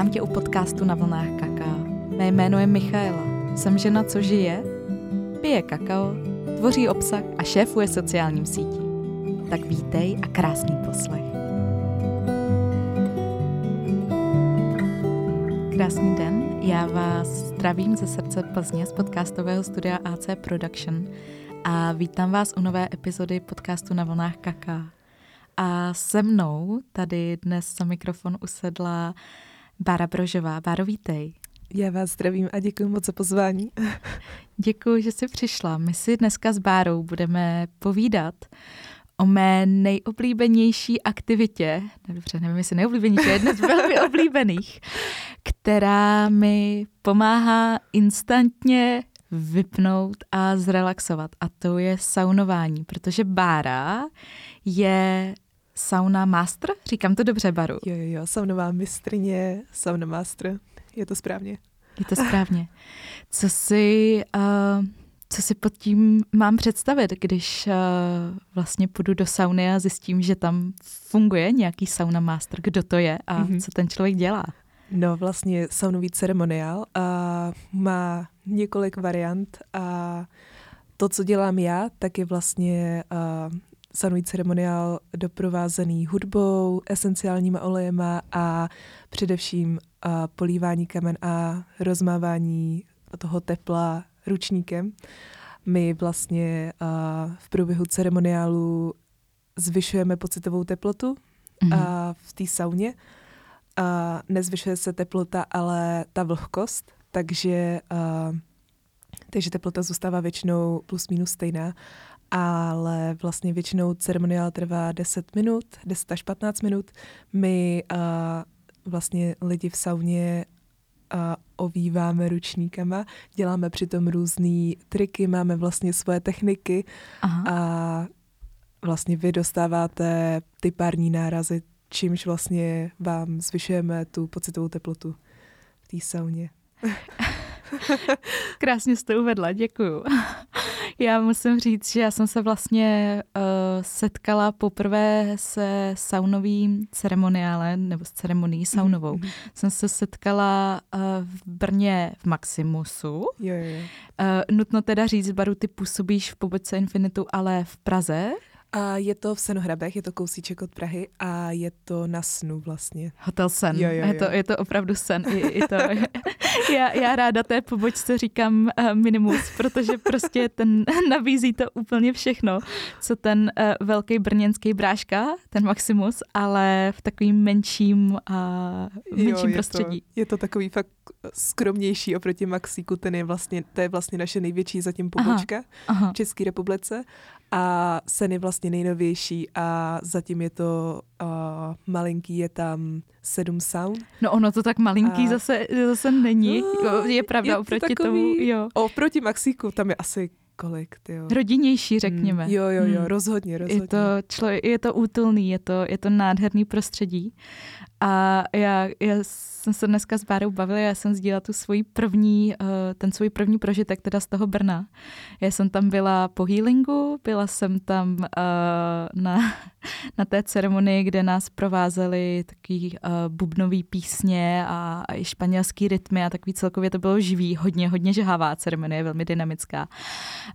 Vítám tě u podcastu na vlnách kaká. Mé jméno je Michaela. Jsem žena, co žije, pije kakao, tvoří obsah a šéfuje sociálním sítím. Tak vítej a krásný poslech. Krásný den, já vás zdravím ze srdce Plzně z podcastového studia AC Production a vítám vás u nové epizody podcastu na vlnách kaká. A se mnou tady dnes za mikrofon usedla Bára Brožová. Báro, vítej. Já vás zdravím a děkuji moc za pozvání. Děkuji, že jsi přišla. My si dneska s Bárou budeme povídat o mé nejoblíbenější aktivitě, dobře, nevím, jestli nejoblíbenější, je jedna z velmi oblíbených, která mi pomáhá instantně vypnout a zrelaxovat. A to je saunování, protože Bára je sauna master? Říkám to dobře, Baru. Jo, jo, jo, saunová mistrině, sauna master. Je to správně. Je to správně. Co si, uh, co si pod tím mám představit, když uh, vlastně půjdu do sauny a zjistím, že tam funguje nějaký sauna master, kdo to je a mm-hmm. co ten člověk dělá? No vlastně saunový ceremoniál a má několik variant a to, co dělám já, tak je vlastně uh, saunový ceremoniál doprovázený hudbou, esenciálníma olejema a především uh, polívání kamen a rozmávání toho tepla ručníkem. My vlastně uh, v průběhu ceremoniálu zvyšujeme pocitovou teplotu mm-hmm. uh, v té sauně. Uh, nezvyšuje se teplota, ale ta vlhkost, takže, uh, takže teplota zůstává většinou plus minus stejná ale vlastně většinou ceremoniál trvá 10 minut, 10 až 15 minut. My uh, vlastně lidi v sauně uh, ovýváme ručníkama, děláme přitom různé triky, máme vlastně svoje techniky Aha. a vlastně vy dostáváte ty pární nárazy, čímž vlastně vám zvyšujeme tu pocitovou teplotu v té sauně. Krásně jste uvedla, děkuju. Já musím říct, že já jsem se vlastně uh, setkala poprvé se saunovým ceremoniálem, nebo s ceremonií saunovou. Mm-hmm. Jsem se setkala uh, v Brně v Maximusu. Jo, jo, jo. Uh, nutno teda říct, Baru, ty působíš v pobočce Infinitu, ale v Praze. A je to v Senohrabech, je to kousíček od Prahy a je to na snu vlastně. Hotel Sen. Jo, jo, jo. Je, to, je to opravdu sen. I, i to, já, já ráda té pobočce říkám uh, minimus, protože prostě ten nabízí to úplně všechno, co ten uh, velký brněnský bráška, ten Maximus, ale v takovým menším, uh, menším jo, je prostředí. To, je to takový fakt skromnější oproti Maxíku, ten je vlastně, to je vlastně naše největší zatím pobočka aha, aha. v České republice a Sen je vlastně nejnovější a zatím je to uh, malinký, je tam sedm sound. No ono to tak malinký a... zase, zase není, no, je pravda je oproti takový, tomu, jo. Oproti Maxíku, tam je asi kolik, tyjo. Rodinnější, řekněme. Hmm, jo, jo, jo, hmm. rozhodně, rozhodně. Je to, člověk, je to útulný, je to, je to nádherný prostředí. A já, já jsem se dneska s Bárou bavila, já jsem sdílela tu svůj první, uh, ten svůj první prožitek teda z toho Brna. Já jsem tam byla po healingu, byla jsem tam uh, na, na té ceremonii, kde nás provázely takový uh, bubnový písně a, a i španělský rytmy a takový celkově to bylo živý, hodně, hodně žhavá ceremonie, velmi dynamická.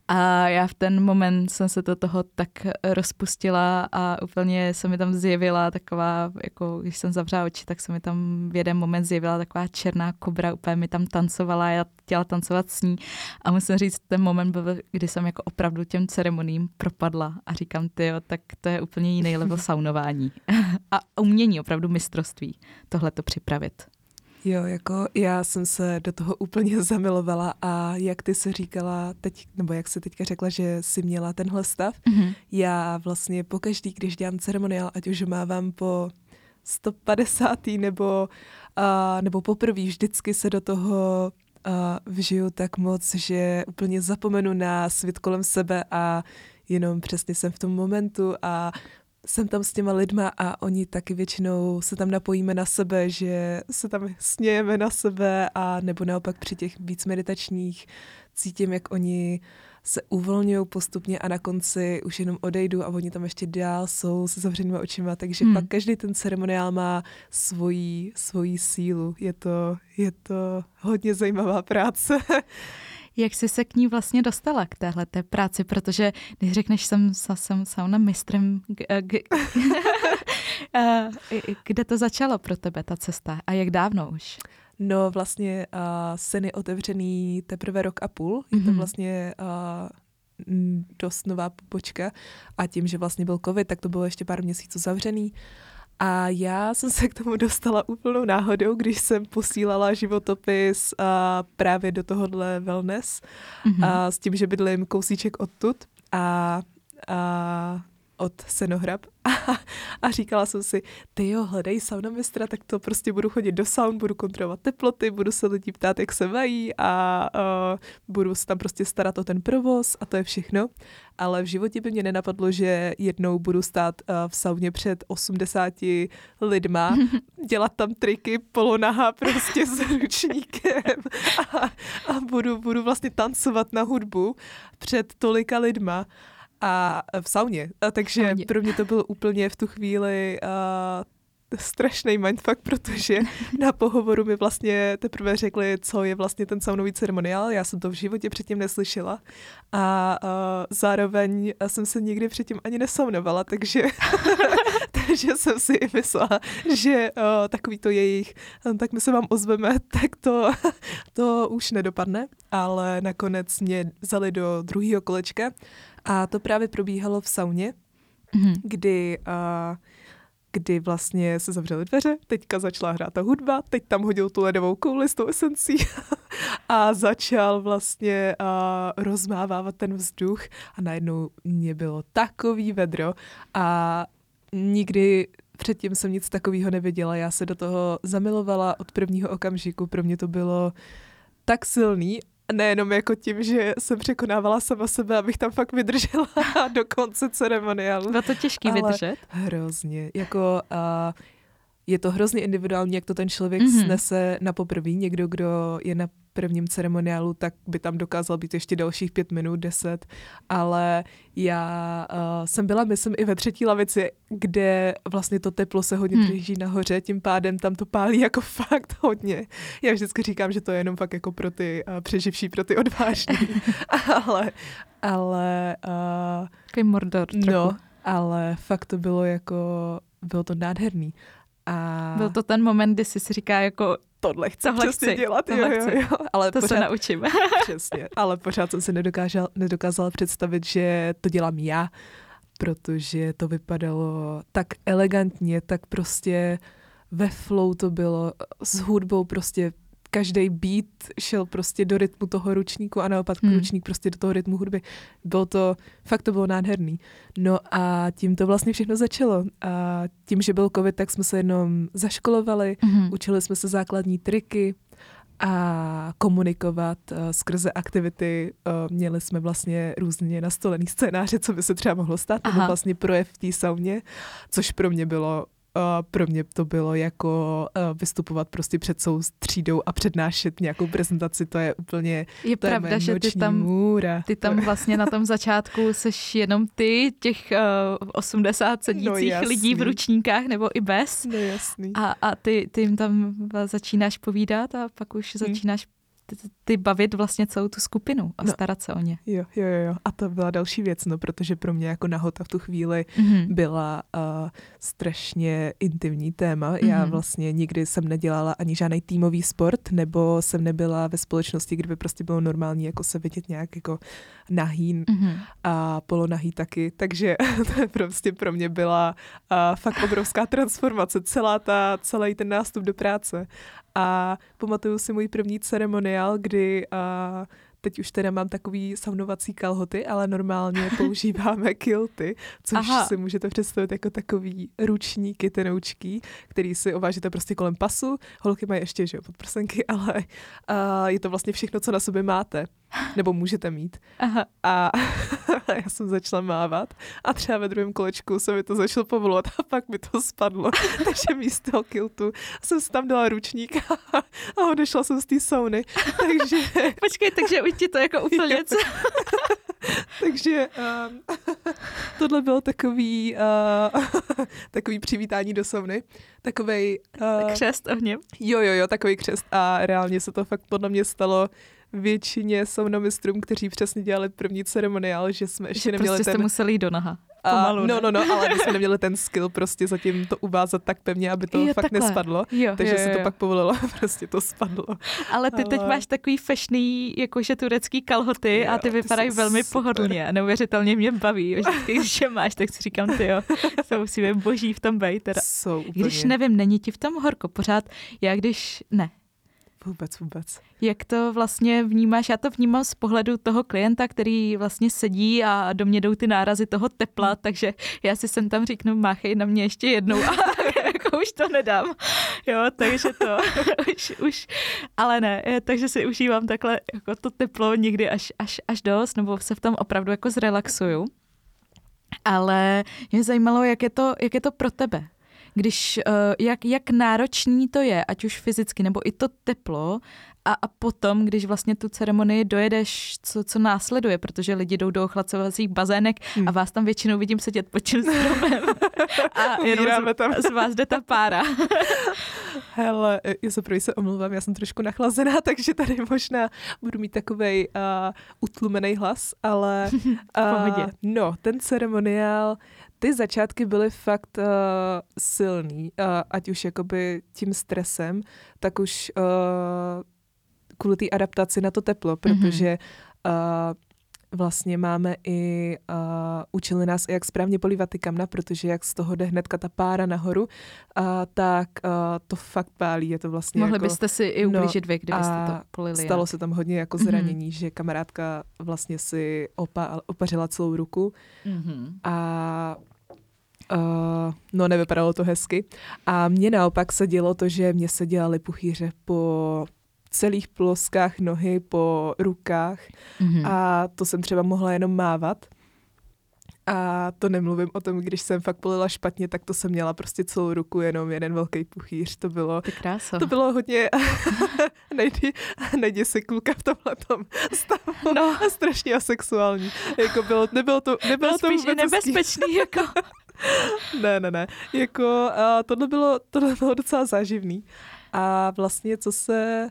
A já v ten moment jsem se do toho tak rozpustila a úplně se mi tam zjevila taková, jako když jsem zavřela oči, tak se mi tam v jeden moment zjevila taková černá kobra, úplně mi tam tancovala, já chtěla tancovat s ní a musím říct, ten moment byl, kdy jsem jako opravdu těm ceremoním propadla a říkám, ty tak to je úplně jiný level saunování a umění, opravdu mistrovství tohle to připravit. Jo, jako já jsem se do toho úplně zamilovala a jak ty se říkala teď, nebo jak se teďka řekla, že jsi měla tenhle stav, mm-hmm. já vlastně pokaždý, když dělám ceremoniál, ať už mávám po 150. nebo, uh, nebo poprvé vždycky se do toho uh, vžiju tak moc, že úplně zapomenu na svět kolem sebe a jenom přesně jsem v tom momentu a jsem tam s těma lidma a oni taky většinou se tam napojíme na sebe, že se tam snějeme na sebe a nebo naopak při těch víc meditačních cítím, jak oni se uvolňují postupně a na konci už jenom odejdu a oni tam ještě dál jsou se zavřenýma očima, takže hmm. pak každý ten ceremoniál má svoji, svoji sílu. Je to, je to hodně zajímavá práce. Jak jsi se k ní vlastně dostala, k téhle té práci? Protože když řekneš, jsem, jsem sauna mistrem, kde to začalo pro tebe, ta cesta? A jak dávno už? No vlastně uh, sen je otevřený teprve rok a půl. Je to mhm. vlastně uh, dost nová pobočka a tím, že vlastně byl covid, tak to bylo ještě pár měsíců zavřený. A já jsem se k tomu dostala úplnou náhodou, když jsem posílala životopis a právě do tohohle wellness mm-hmm. a s tím, že bydlím kousíček odtud a, a od Senohrab a, a říkala jsem si, ty jo, hledej sauna mistra, tak to prostě budu chodit do saun, budu kontrolovat teploty, budu se lidí ptát, jak se mají a uh, budu se tam prostě starat o ten provoz a to je všechno. Ale v životě by mě nenapadlo, že jednou budu stát uh, v sauně před 80 lidma, dělat tam triky polonaha prostě s ručníkem a, a budu, budu vlastně tancovat na hudbu před tolika lidma a v sauně. A takže sauně. pro mě to bylo úplně v tu chvíli uh, strašný mindfuck, protože na pohovoru mi vlastně teprve řekli, co je vlastně ten saunový ceremoniál. Já jsem to v životě předtím neslyšela a uh, zároveň jsem se nikdy předtím ani nesaunovala, takže, takže jsem si i myslela, že uh, takový to jejich, tak my se vám ozveme, tak to, to už nedopadne, ale nakonec mě vzali do druhého kolečka a to právě probíhalo v sauně, mm-hmm. kdy, uh, kdy vlastně se zavřely dveře, teďka začala hrát ta hudba, teď tam hodil tu ledovou kouli s tou esencí a začal vlastně uh, rozmávávat ten vzduch a najednou mě bylo takový vedro a nikdy předtím jsem nic takového neviděla. Já se do toho zamilovala od prvního okamžiku. Pro mě to bylo tak silný nejenom jako tím, že jsem překonávala sama sebe, abych tam fakt vydržela do konce ceremoniálu. Bylo to těžký vydržet? Hrozně. Jako uh, je to hrozně individuální, jak to ten člověk mm-hmm. snese na poprví. Někdo, kdo je na prvním ceremoniálu, tak by tam dokázal být ještě dalších pět minut, deset, ale já uh, jsem byla, myslím, i ve třetí lavici, kde vlastně to teplo se hodně hmm. drží nahoře, tím pádem tam to pálí jako fakt hodně. Já vždycky říkám, že to je jenom fakt jako pro ty uh, přeživší, pro ty odvážní, ale, ale... Uh, Takový mordor trochu. No, ale fakt to bylo jako, bylo to nádherný. A... Byl to ten moment, kdy jsi si říká jako tohle chci tohle chci, dělat. Tohle jo, jo, jo. Ale to pořád, se naučím. přesně, ale pořád jsem si nedokázal, nedokázala představit, že to dělám já, protože to vypadalo tak elegantně, tak prostě ve flow to bylo, s hudbou prostě každý beat šel prostě do rytmu toho ručníku a naopak hmm. ručník prostě do toho rytmu hudby. Bylo to, fakt to bylo nádherný. No a tím to vlastně všechno začalo. A tím, že byl covid, tak jsme se jenom zaškolovali, hmm. učili jsme se základní triky, a komunikovat uh, skrze aktivity. Uh, měli jsme vlastně různě nastolený scénáře, co by se třeba mohlo stát, nebo vlastně projev v té sauně, což pro mě bylo pro mě to bylo jako uh, vystupovat prostě před svou třídou a přednášet nějakou prezentaci, to je úplně Je to pravda, je že ty tam, můra. ty tam vlastně na tom začátku seš jenom ty, těch uh, 80 sedících no, lidí v ručníkách nebo i bez. No jasný. A, a ty, ty jim tam začínáš povídat a pak už hmm. začínáš ty, ty bavit vlastně celou tu skupinu a no, starat se o ně. Jo, jo, jo. A to byla další věc, no, protože pro mě jako nahota v tu chvíli mm-hmm. byla uh, strašně intimní téma. Mm-hmm. Já vlastně nikdy jsem nedělala ani žádný týmový sport, nebo jsem nebyla ve společnosti, kde by prostě bylo normální jako se vidět nějak jako nahý mm-hmm. a polonahý taky. Takže to prostě pro mě byla uh, fakt obrovská transformace, celá ta, celý ten nástup do práce. A pamatuju si můj první ceremoniál, kdy uh, teď už teda mám takový saunovací kalhoty, ale normálně používáme kilty, což Aha. si můžete představit jako takový ručníky, tenoučky, který si ovážíte prostě kolem pasu. Holky mají ještě, že jo, podprsenky, ale uh, je to vlastně všechno, co na sobě máte nebo můžete mít. Aha. A já jsem začala mávat a třeba ve druhém kolečku se mi to začalo povolovat a pak mi to spadlo. Takže místo kiltu jsem si tam dala ručník a odešla jsem z té sauny. Takže... Počkej, takže už ti to jako úplně... Takže um, tohle bylo takový, uh, takový přivítání do sauny. Takovej... Uh, křest ohněm. Jo, jo, jo, takový křest. A reálně se to fakt podle mě stalo většině saunomistrům, kteří přesně dělali první ceremoniál, že jsme ještě že neměli prostě ten... jste museli jít do naha. Pomalu, uh, no, no, no, ale my jsme neměli ten skill prostě zatím to uvázat tak pevně, aby to jo, fakt takhle. nespadlo. Jo, takže jo, jo, se to pak povolilo, prostě to spadlo. Ale ty ale... teď máš takový fešný, jakože turecký kalhoty jo, a ty vypadají velmi super. pohodlně a neuvěřitelně mě baví. Vždycky, když je máš, tak si říkám, ty jo, to musíme boží v tom být. Teda. Jsou úplně. Když nevím, není ti v tom horko pořád, já když, ne, Vůbec, vůbec. Jak to vlastně vnímáš? Já to vnímám z pohledu toho klienta, který vlastně sedí a do mě jdou ty nárazy toho tepla, hmm. takže já si sem tam říknu, máchej na mě ještě jednou a jako už to nedám. Jo, takže to už, už, ale ne, takže si užívám takhle jako to teplo někdy až, až, až dost, nebo se v tom opravdu jako zrelaxuju. Ale mě zajímalo, jak je to, jak je to pro tebe když, uh, jak, jak náročný to je, ať už fyzicky, nebo i to teplo a, a potom, když vlastně tu ceremonii dojedeš, co, co následuje, protože lidi jdou do ochlacovacích bazének hmm. a vás tam většinou vidím sedět pod tím stromem a jenom z, tam. z vás jde ta pára. Hele, já se první se omluvám, já jsem trošku nachlazená, takže tady možná budu mít takovej uh, utlumený hlas, ale uh, no, ten ceremoniál, ty začátky byly fakt uh, silný, uh, ať už jakoby tím stresem, tak už uh, kvůli té adaptaci na to teplo, mhm. protože mm-hmm. uh, vlastně máme i, uh, učili nás, jak správně polívat ty kamna, protože jak z toho jde hnedka ta pára nahoru, uh, tak uh, to fakt pálí, je to vlastně Mohli jako, byste si i no, ublížit no, vy, kdybyste to polili. stalo jak. se tam hodně jako mhm. zranění, mm-hmm. že kamarádka vlastně si opa, opařila celou ruku mm-hmm. a Uh, no, nevypadalo to hezky. A mně naopak se dělo to, že mě se dělaly puchýře po celých ploskách nohy, po rukách mm-hmm. a to jsem třeba mohla jenom mávat. A to nemluvím o tom, když jsem fakt polila špatně, tak to jsem měla prostě celou ruku, jenom jeden velký puchýř. To bylo, to bylo hodně, nejdi, nejdi se kluka v tomhle stavu. No. A strašně asexuální. Jako bylo, nebylo to, nebylo no, to i nebezpečný, jako. ne, ne, ne. Jako, uh, tohle, bylo, tohle bylo docela záživný. A vlastně, co se...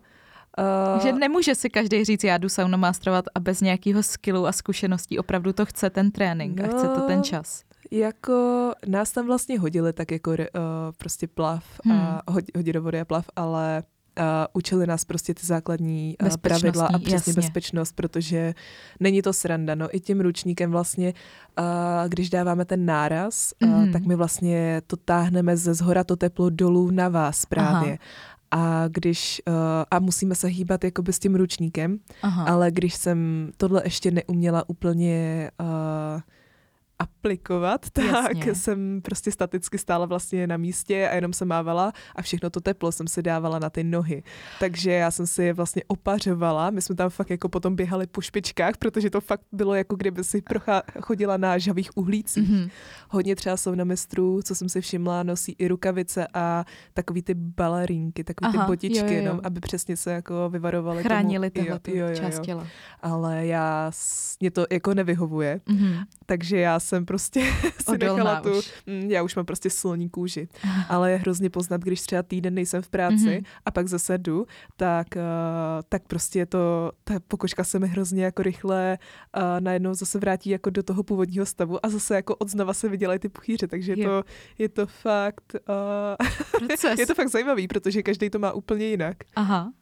Uh, že nemůže si každý říct, já jdu saunomástrovat a bez nějakého skillu a zkušeností opravdu to chce ten trénink no, a chce to ten no, čas. Jako nás tam vlastně hodili tak jako uh, prostě plav hmm. a hodí, hodí do vody a plav, ale uh, učili nás prostě ty základní uh, pravidla a přesně jasně. bezpečnost, protože není to sranda. No i tím ručníkem vlastně, uh, když dáváme ten náraz, mm-hmm. uh, mhm. tak my vlastně to táhneme ze zhora to teplo dolů na vás právě. Aha. A když, uh, a musíme se hýbat jakoby s tím ručníkem, Aha. ale když jsem tohle ještě neuměla úplně uh, aplikovat, tak Jasně. jsem prostě staticky stála vlastně na místě a jenom se mávala a všechno to teplo jsem si dávala na ty nohy. Takže já jsem si je vlastně opařovala, my jsme tam fakt jako potom běhali po špičkách, protože to fakt bylo jako kdyby si prochá, chodila na žavých uhlících. Mm-hmm. Hodně třeba jsou na mistrů, co jsem si všimla, nosí i rukavice a takový ty balerínky, takový Aha, ty botičky, jo, jo, jo. Jenom, aby přesně se jako vyvarovali Chránili tomu, jo, jo, jo, část těla. Ale já, mě to jako nevyhovuje, mm-hmm. takže já jsem prostě si nechala tu, už. Mm, já už mám prostě sloní kůži, ale je hrozně poznat, když třeba týden nejsem v práci mm-hmm. a pak zase jdu, tak, uh, tak prostě je to, ta pokožka se mi hrozně jako rychle uh, najednou zase vrátí jako do toho původního stavu a zase jako odznova se vydělají ty puchýře, takže je to, je to fakt, uh, je to fakt zajímavý, protože každý to má úplně jinak. Aha.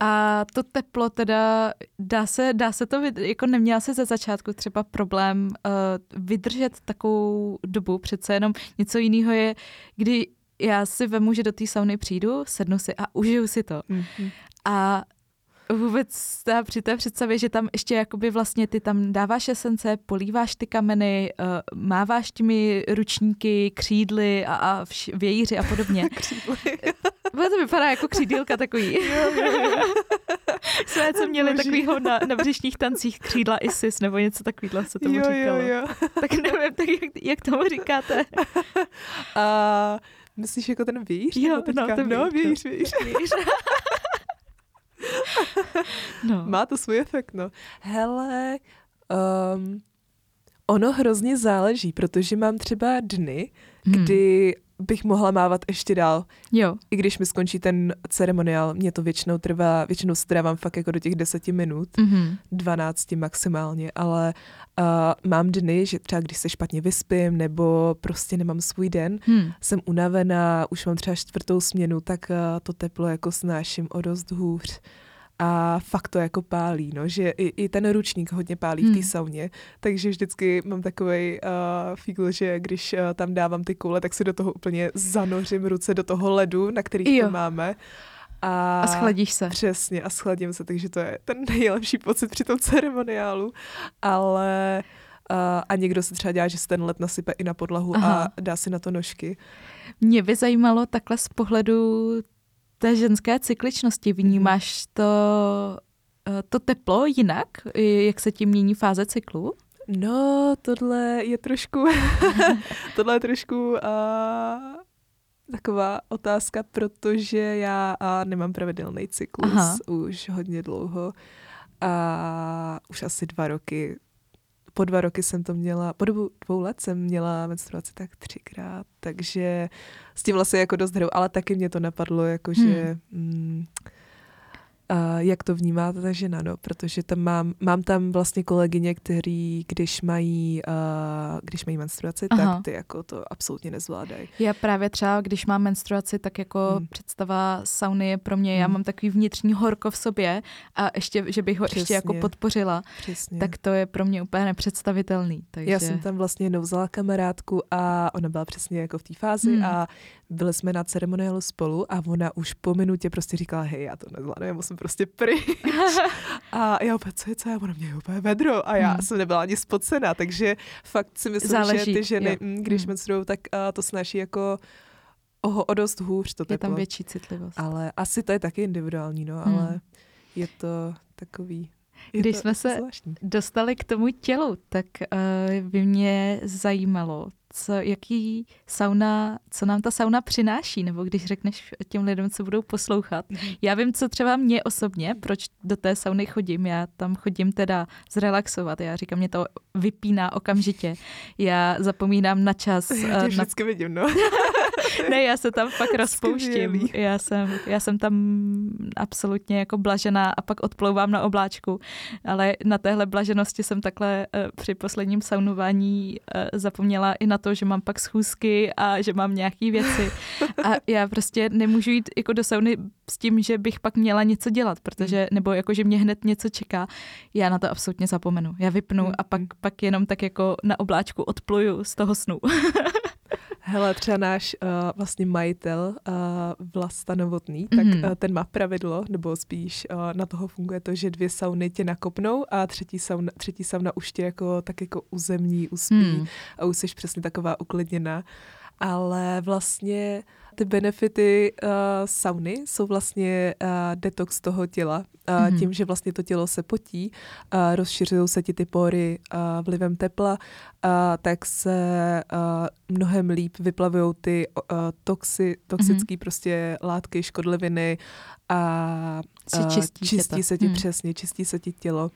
A to teplo teda, dá se, dá se to, jako neměla se ze začátku třeba problém uh, vydržet takovou dobu, přece jenom něco jiného je, kdy já si vemu, že do té sauny přijdu, sednu si a užiju si to. Mm-hmm. A vůbec ta, při té představě, že tam ještě jakoby vlastně ty tam dáváš esence, políváš ty kameny, uh, máváš těmi ručníky, křídly a, a vš, vějíři a podobně. to vypadá jako křídílka takový. Jsme co měli takovýho na, na břišních tancích křídla Isis nebo něco takového se tomu jo, říkalo. Jo, jo. tak nevím, tak jak, jak tomu říkáte? A myslíš jako ten vějíř? Jo, no, ten no, vějíř, vějíř. vějíř. No. Má to svůj efekt, no. Hele, Um, ono hrozně záleží, protože mám třeba dny, hmm. kdy bych mohla mávat ještě dál. Jo. I když mi skončí ten ceremoniál, mě to většinou trvá, většinou strávám fakt jako do těch deseti minut, mm-hmm. 12 maximálně, ale uh, mám dny, že třeba když se špatně vyspím nebo prostě nemám svůj den, hmm. jsem unavená, už mám třeba čtvrtou směnu, tak uh, to teplo jako snáším o dost hůř a fakt to jako pálí, no, že i, i ten ručník hodně pálí hmm. v té sauně, takže vždycky mám takový uh, fígl, že když uh, tam dávám ty koule, tak si do toho úplně zanořím ruce do toho ledu, na který to máme. A, a schladíš se. Přesně, a schladím se, takže to je ten nejlepší pocit při tom ceremoniálu, ale uh, a někdo se třeba dělá, že se ten led nasype i na podlahu Aha. a dá si na to nožky. Mě by zajímalo takhle z pohledu té ženské cykličnosti vnímáš to, eh, to teplo jinak, jak se tím mění fáze cyklu? No, tohle je trošku, tohle je trošku uh, taková otázka, protože já uh, nemám pravidelný cyklus Aha. už hodně dlouho a už asi dva roky po dva roky jsem to měla, po dobu dvou let jsem měla menstruaci tak třikrát, takže s tím vlastně jako dost hru, ale taky mě to napadlo, jakože... Hmm. Mm, Uh, jak to vnímá ta žena, no, protože tam mám, mám tam vlastně kolegyně, který, když mají, uh, když mají menstruaci, Aha. tak ty jako to absolutně nezvládají. Já právě třeba, když mám menstruaci, tak jako hmm. představa sauny je pro mě, hmm. já mám takový vnitřní horko v sobě a ještě, že bych ho Přesně. ještě jako podpořila, Přesně. tak to je pro mě úplně nepředstavitelný. Takže... Já jsem tam vlastně jednou vzala kamarádku a ona byla přesně jako v té fázi hmm. a byli jsme na ceremoniálu spolu a ona už po minutě prostě říkala, hej, já to nezvládnu, já musím prostě pryč. a já opět, co je, co je, ona mě úplně vedro a já hmm. jsem nebyla ani spocená, takže fakt si myslím, Záleží, že ty ženy, jo. Mm, když hmm. menstruují, tak uh, to snaží jako o, o dost hůř to Je teplo. tam větší citlivost. Ale asi to je taky individuální, no, hmm. ale je to takový je Když jsme se zvláštní. dostali k tomu tělu, tak uh, by mě zajímalo, co, jaký sauna, co nám ta sauna přináší, nebo když řekneš těm lidem, co budou poslouchat. Mhm. Já vím, co třeba mě osobně, proč do té sauny chodím. Já tam chodím teda zrelaxovat. Já říkám, mě to vypíná okamžitě. Já zapomínám na čas. Já tě eh, vždycky na... vidím, no. ne, já se tam fakt rozpouštím. Já jsem, já jsem tam absolutně jako blažená a pak odplouvám na obláčku. Ale na téhle blaženosti jsem takhle uh, při posledním saunování uh, zapomněla i na to, že mám pak schůzky a že mám nějaké věci. A já prostě nemůžu jít jako do sauny s tím, že bych pak měla něco dělat, protože, hmm. nebo jako, že mě hned něco čeká. Já na to absolutně zapomenu. Já vypnu hmm. a pak, pak jenom tak jako na obláčku odpluju z toho snu. Hele, třeba náš uh, vlastně majitel uh, Vlasta Novotný, tak mm-hmm. uh, ten má pravidlo, nebo spíš uh, na toho funguje to, že dvě sauny tě nakopnou a třetí sauna, třetí sauna už tě jako tak jako uzemní, uspí mm. a už jsi přesně taková uklidněná. Ale vlastně ty benefity uh, sauny jsou vlastně uh, detox toho těla. Uh, mm-hmm. Tím, že vlastně to tělo se potí, uh, rozšiřují se ti ty pory uh, vlivem tepla, uh, tak se uh, mnohem líp vyplavují ty uh, toxi, toxické mm-hmm. prostě látky, škodliviny a uh, čistí, čistí se ti mm. přesně, čistí se ti tělo.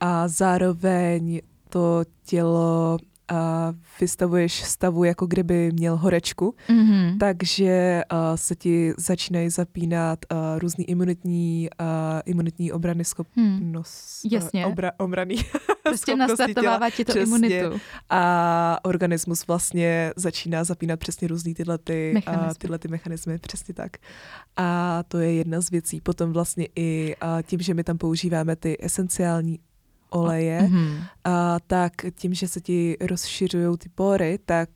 A zároveň to tělo a vystavuješ stavu, jako kdyby měl horečku, mm-hmm. takže uh, se ti začínají zapínat uh, různý imunitní, uh, imunitní obrany schopnost. Hmm. Jasně. Uh, obra, obraný Prostě nastartovává ti to přesně. imunitu. A organismus vlastně začíná zapínat přesně různý tyhle, ty, mechanismy. Uh, tyhle ty mechanismy, přesně tak. A to je jedna z věcí. Potom vlastně i uh, tím, že my tam používáme ty esenciální oleje, mm-hmm. a tak tím, že se ti rozšiřují ty pory, tak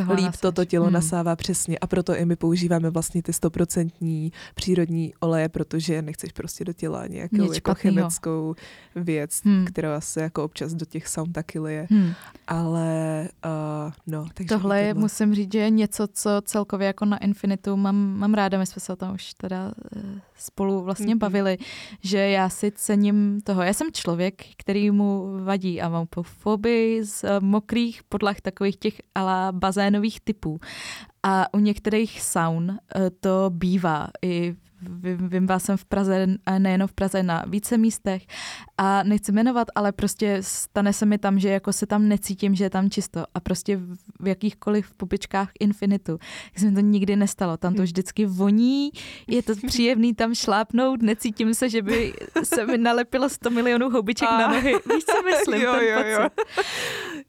uh, líp toto tělo mm. nasává přesně a proto i my používáme vlastně ty stoprocentní přírodní oleje, protože nechceš prostě do těla nějakou jako chemickou věc, mm. která se jako občas do těch saun taky lije. Mm. Ale uh, no. Takže tohle je, musím říct, že je něco, co celkově jako na Infinitu mám, mám ráda, my jsme se o tom už teda uh, spolu vlastně mm-hmm. bavili, že já si cením toho, já jsem člověk, který mu vadí a mám fobii z uh, mokrých podlah takových těch ala bazénových typů. A u některých saun uh, to bývá i vím, jsem v Praze, nejenom v Praze, na více místech a nechci jmenovat, ale prostě stane se mi tam, že jako se tam necítím, že je tam čisto a prostě v jakýchkoliv popičkách infinitu. Tak se mi to nikdy nestalo, tam to hmm. vždycky voní, je to příjemný tam šlápnout, necítím se, že by se mi nalepilo 100 milionů houbiček a. na nohy. Víš, co myslím? Jo, ten jo, jo.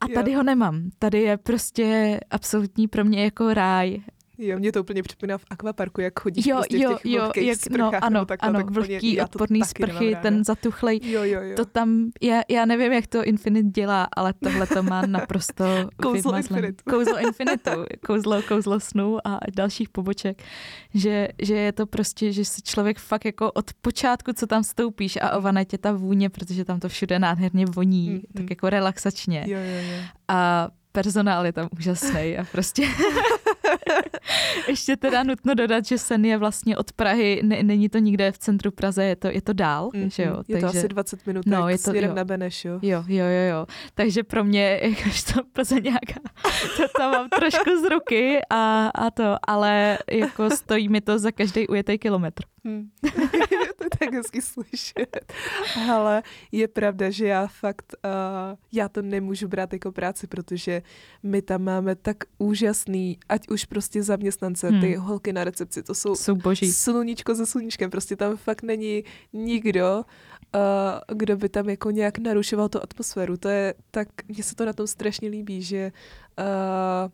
A tady jo. ho nemám. Tady je prostě absolutní pro mě jako ráj. Jo, mě to úplně připomíná v akvaparku, jak chodíš jo, prostě jo, v těch jo, jak, sprchách, no, ano, takhle, ano, tak vlhký odporný sprchy, ten zatuchlej, jo, jo, jo. to tam, já, já nevím, jak to Infinite dělá, ale tohle to má naprosto kouzlo Infinitu. Kouzlo Infinitu, kouzlo, kouzlo snu a dalších poboček, že, že je to prostě, že si člověk fakt jako od počátku, co tam stoupíš a ované tě ta vůně, protože tam to všude nádherně voní, mm, tak jako relaxačně. Jo, jo, jo. A personál je tam úžasný a prostě ještě teda nutno dodat, že sen je vlastně od Prahy, ne, není to nikde v centru Praze, je to, je to dál, mm-hmm. že jo. Je Takže, to asi 20 minut, no, je to, jo. na Beneš, jo. Jo, jo, jo, jo. Takže pro mě, jakož to Plze nějaká, to tam mám trošku z ruky a, a to, ale jako stojí mi to za každý ujetý kilometr. Hmm. to je tak hezky slyšet. Ale je pravda, že já fakt, uh, já to nemůžu brát jako práci, protože my tam máme tak úžasný, ať už prostě zaměstnance, hmm. ty holky na recepci, to jsou, jsou boží. sluníčko za sluníčkem, prostě tam fakt není nikdo, uh, kdo by tam jako nějak narušoval tu atmosféru. To je tak, mně se to na tom strašně líbí, že uh,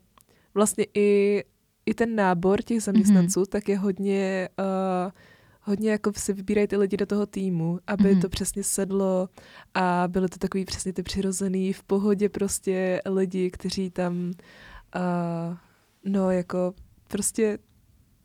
vlastně i, i ten nábor těch zaměstnanců, mm-hmm. tak je hodně uh, hodně jako si vybírají ty lidi do toho týmu, aby mm. to přesně sedlo a byly to takový přesně ty přirozený, v pohodě prostě lidi, kteří tam uh, no jako prostě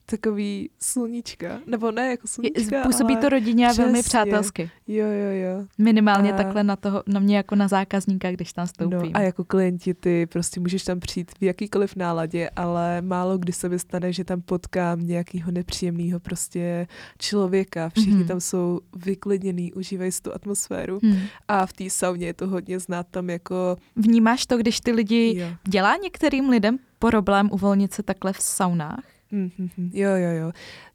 takový sluníčka, nebo ne jako sluníčka, Působí ale to rodině a velmi přátelsky. Jo, jo, jo. Minimálně a... takhle na, toho, na mě jako na zákazníka, když tam stoupím. No, a jako klienti ty prostě můžeš tam přijít v jakýkoliv náladě, ale málo kdy se mi stane, že tam potkám nějakého nepříjemného prostě člověka. Všichni mm-hmm. tam jsou vyklidněný, užívají si tu atmosféru mm. a v té sauně je to hodně znát tam jako... Vnímáš to, když ty lidi jo. dělá některým lidem problém uvolnit se takhle v saunách? Mm-hmm. Jo, jo, jo.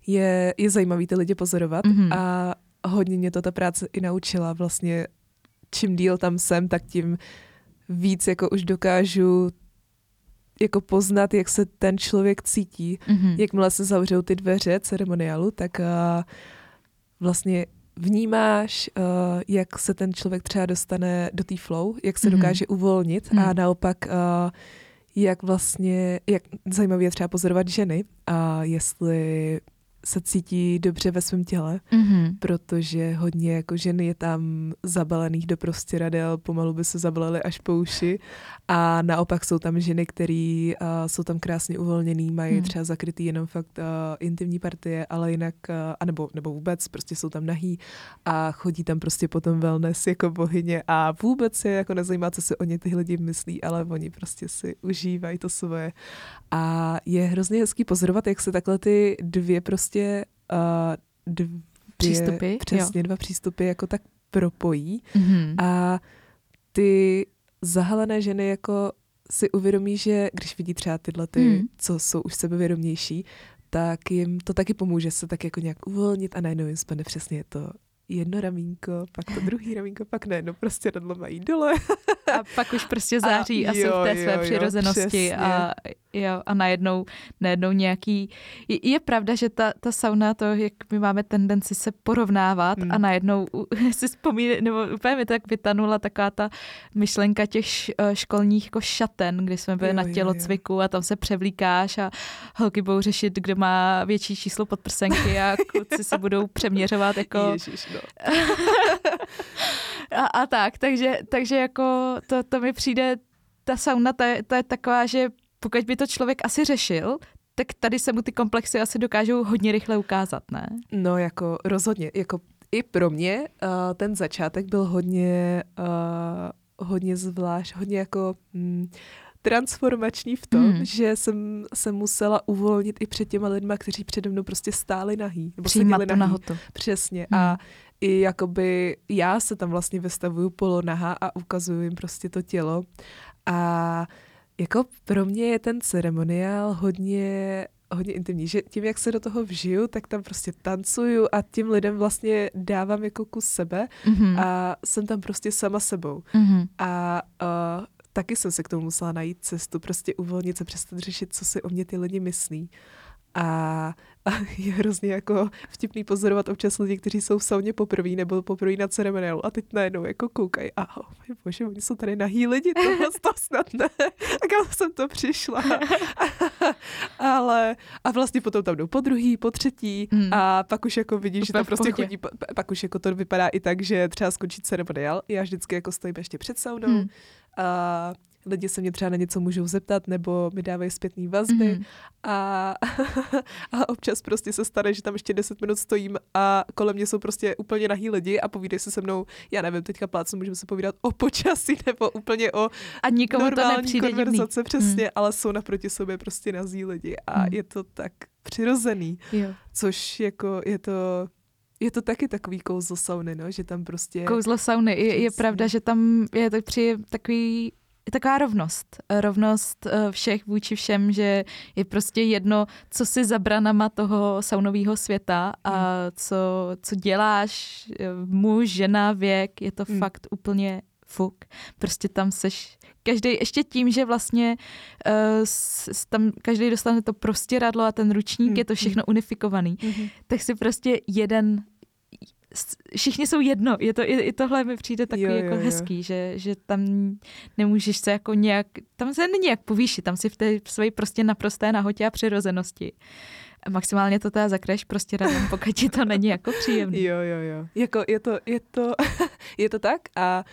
Je, je zajímavý ty lidi pozorovat mm-hmm. a hodně mě to ta práce i naučila. Vlastně čím díl tam jsem, tak tím víc jako už dokážu jako poznat, jak se ten člověk cítí. Mm-hmm. Jakmile se zavřou ty dveře ceremoniálu, tak uh, vlastně vnímáš, uh, jak se ten člověk třeba dostane do té flow, jak se mm-hmm. dokáže uvolnit mm-hmm. a naopak uh, jak vlastně, jak zajímavé je třeba pozorovat ženy a jestli se cítí dobře ve svém těle, mm-hmm. protože hodně jako ženy je tam zabalených do radel, pomalu by se zabalily až po uši a naopak jsou tam ženy, které uh, jsou tam krásně uvolněný, mají mm. třeba zakrytý jenom fakt uh, intimní partie, ale jinak, uh, anebo, nebo vůbec, prostě jsou tam nahý a chodí tam prostě potom wellness jako bohyně a vůbec se jako nezajímá, co si oni ty lidi myslí, ale oni prostě si užívají to svoje a je hrozně hezký pozorovat, jak se takhle ty dvě prostě uh, dvě, přístupy, přesně jo. dva přístupy jako tak propojí mm-hmm. a ty zahalené ženy jako si uvědomí, že když vidí třeba tyhle ty, mm. co jsou už sebevědomější, tak jim to taky pomůže se tak jako nějak uvolnit a najednou jim spadne přesně to jedno ramínko, pak to druhý ramínko, pak ne, no prostě radlo mají dole. a pak už prostě září a, a jsou v té své jo, přirozenosti jo, a, jo, a najednou, najednou nějaký... Je, je pravda, že ta, ta sauna, to, jak my máme tendenci se porovnávat hmm. a najednou si vzpomíná, nebo úplně mi tak vytanula taková ta myšlenka těch eh, školních jako šaten, kdy jsme byli jo, na tělocviku jo, jo. a tam se převlíkáš a holky budou řešit, kdo má větší číslo podprsenky a kluci se budou přeměřovat jako... Ježiš, no. a, a tak, takže, takže jako to, to mi přijde, ta sauna, ta, ta je taková, že pokud by to člověk asi řešil, tak tady se mu ty komplexy asi dokážou hodně rychle ukázat, ne? No jako rozhodně, jako i pro mě uh, ten začátek byl hodně, uh, hodně zvlášť, hodně jako mm, transformační v tom, mm. že jsem se musela uvolnit i před těma lidma, kteří přede mnou prostě stáli nahý. Nebo Přijímat to nahý. nahotu. Přesně. Mm. A i jakoby já se tam vlastně vystavuju polonaha a ukazuju jim prostě to tělo. A Jako pro mě je ten ceremoniál hodně hodně intimní, že tím, jak se do toho vžiju, tak tam prostě tancuju a tím lidem vlastně dávám jako kus sebe mm-hmm. a jsem tam prostě sama sebou. Mm-hmm. A uh, taky jsem se k tomu musela najít cestu, prostě uvolnit se, přestat řešit, co si o mě ty lidi myslí. A a je hrozně jako vtipný pozorovat občas lidi, kteří jsou v sauně poprvé nebo poprvé na ceremoniálu a teď najednou jako koukají a oh, bože, oni jsou tady nahý lidi, tohle to snad ne. A kam jsem to přišla. Ale a vlastně potom tam jdou po druhý, po třetí hmm. a pak už jako vidíš, že tam prostě chodí, pak už jako to vypadá i tak, že třeba skončí ceremoniál. Já vždycky jako stojím ještě před saunou hmm. a lidi se mě třeba na něco můžou zeptat nebo mi dávají zpětné vazby mm-hmm. a, a občas prostě se stane, že tam ještě 10 minut stojím a kolem mě jsou prostě úplně nahý lidi a povídají se se mnou, já nevím, teďka plácnu, můžeme se povídat o počasí nebo úplně o a nikomu normální to konverzace, přesně, mm. ale jsou naproti sobě prostě nazí lidi a mm. je to tak přirozený, jo. což jako je to je to taky takový kouzlo sauny, no, že tam prostě... Kouzlo sauny. Je, je pravda, že tam je to při takový je taková rovnost. Rovnost eh, všech vůči všem, že je prostě jedno, co si za branama toho saunového světa a hmm. co, co děláš, eh, muž, žena, věk, je to hmm. fakt úplně fuk. Prostě tam seš každý, ještě tím, že vlastně uh, s, tam každý dostane to radlo a ten ručník, hmm. je to všechno unifikovaný, hmm. tak si prostě jeden všichni jsou jedno. Je to, i, i tohle mi přijde takový jo, jo, jako jo. hezký, že, že tam nemůžeš se jako nějak, tam se není jak povýšit, tam si v té své prostě naprosté nahotě a přirozenosti. Maximálně to teda zakreš prostě radem, pokud ti to není jako příjemný. Jo, jo, jo. Jako je to, je to, je to tak a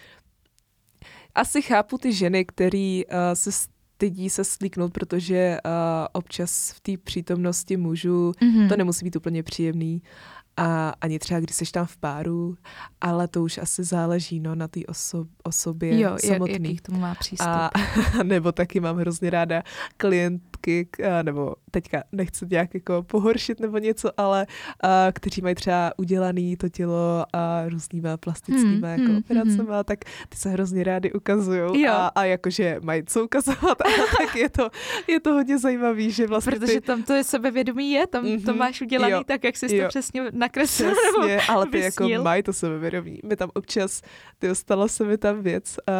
asi chápu ty ženy, které uh, se stydí se slíknout, protože uh, občas v té přítomnosti mužů mm-hmm. to nemusí být úplně příjemný. Uh, a ani třeba, když jsi tam v páru, ale to už asi záleží no, na té oso- osobě jo, samotný. Jak, jaký k tomu má přístup. A, nebo taky mám hrozně ráda klientky, nebo teďka nechci nějak jako pohoršit nebo něco, ale a, kteří mají třeba udělaný to tělo a různýma plastickýma hmm, jako hmm, operacema, hmm. tak ty se hrozně rády ukazují a, a jakože mají co ukazovat, a tak je to, je to hodně zajímavý, že vlastně Protože ty... tam to je sebevědomí je, tam mm-hmm, to mhm. máš udělaný jo, tak, jak jsi to přesně nakreslil Přesně, ale ty vysnil. jako mají to sebevědomí. My tam občas, ty stala se mi tam věc, uh,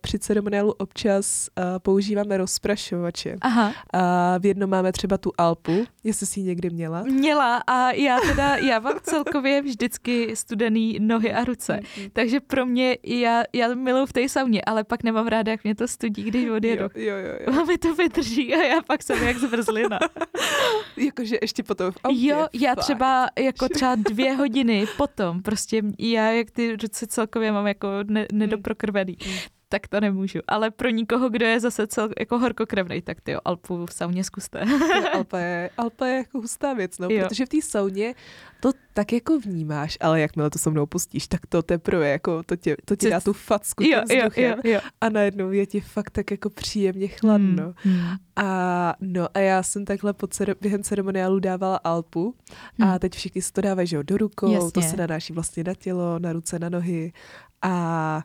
při ceremoniálu občas uh, používáme rozprašovače. Aha. A v jednom máme třeba tu Alpu, jestli jsi ji někdy měla. Měla a já teda, já mám celkově vždycky studený nohy a ruce, mm-hmm. takže pro mě, já, já miluji v té sauně, ale pak nemám ráda, jak mě to studí, když odjedu. Jo, jo, jo. jo. mi to vydrží a já pak jsem jak zmrzlina. Jakože ještě potom v autě. Jo, já fakt. třeba jako třeba dvě hodiny potom, prostě já jak ty ruce celkově mám jako ne, nedoprokrvený, mm tak to nemůžu. Ale pro nikoho, kdo je zase cel, jako horkokrevný, tak ty Alpu v sauně zkuste. Alpa, je, Alpa je jako hustá věc, no, jo. protože v té sauně to tak jako vnímáš, ale jakmile to se mnou pustíš, tak to teprve jako to tě, to ti dá tu facku jo, tím jo, jo, jo. a najednou je ti fakt tak jako příjemně chladno. Hmm, hmm. A no a já jsem takhle po cere- během ceremoniálu dávala Alpu hmm. a teď všichni si to dávají, že jo, do rukou, Jasně. to se nadáší vlastně na tělo, na ruce, na nohy a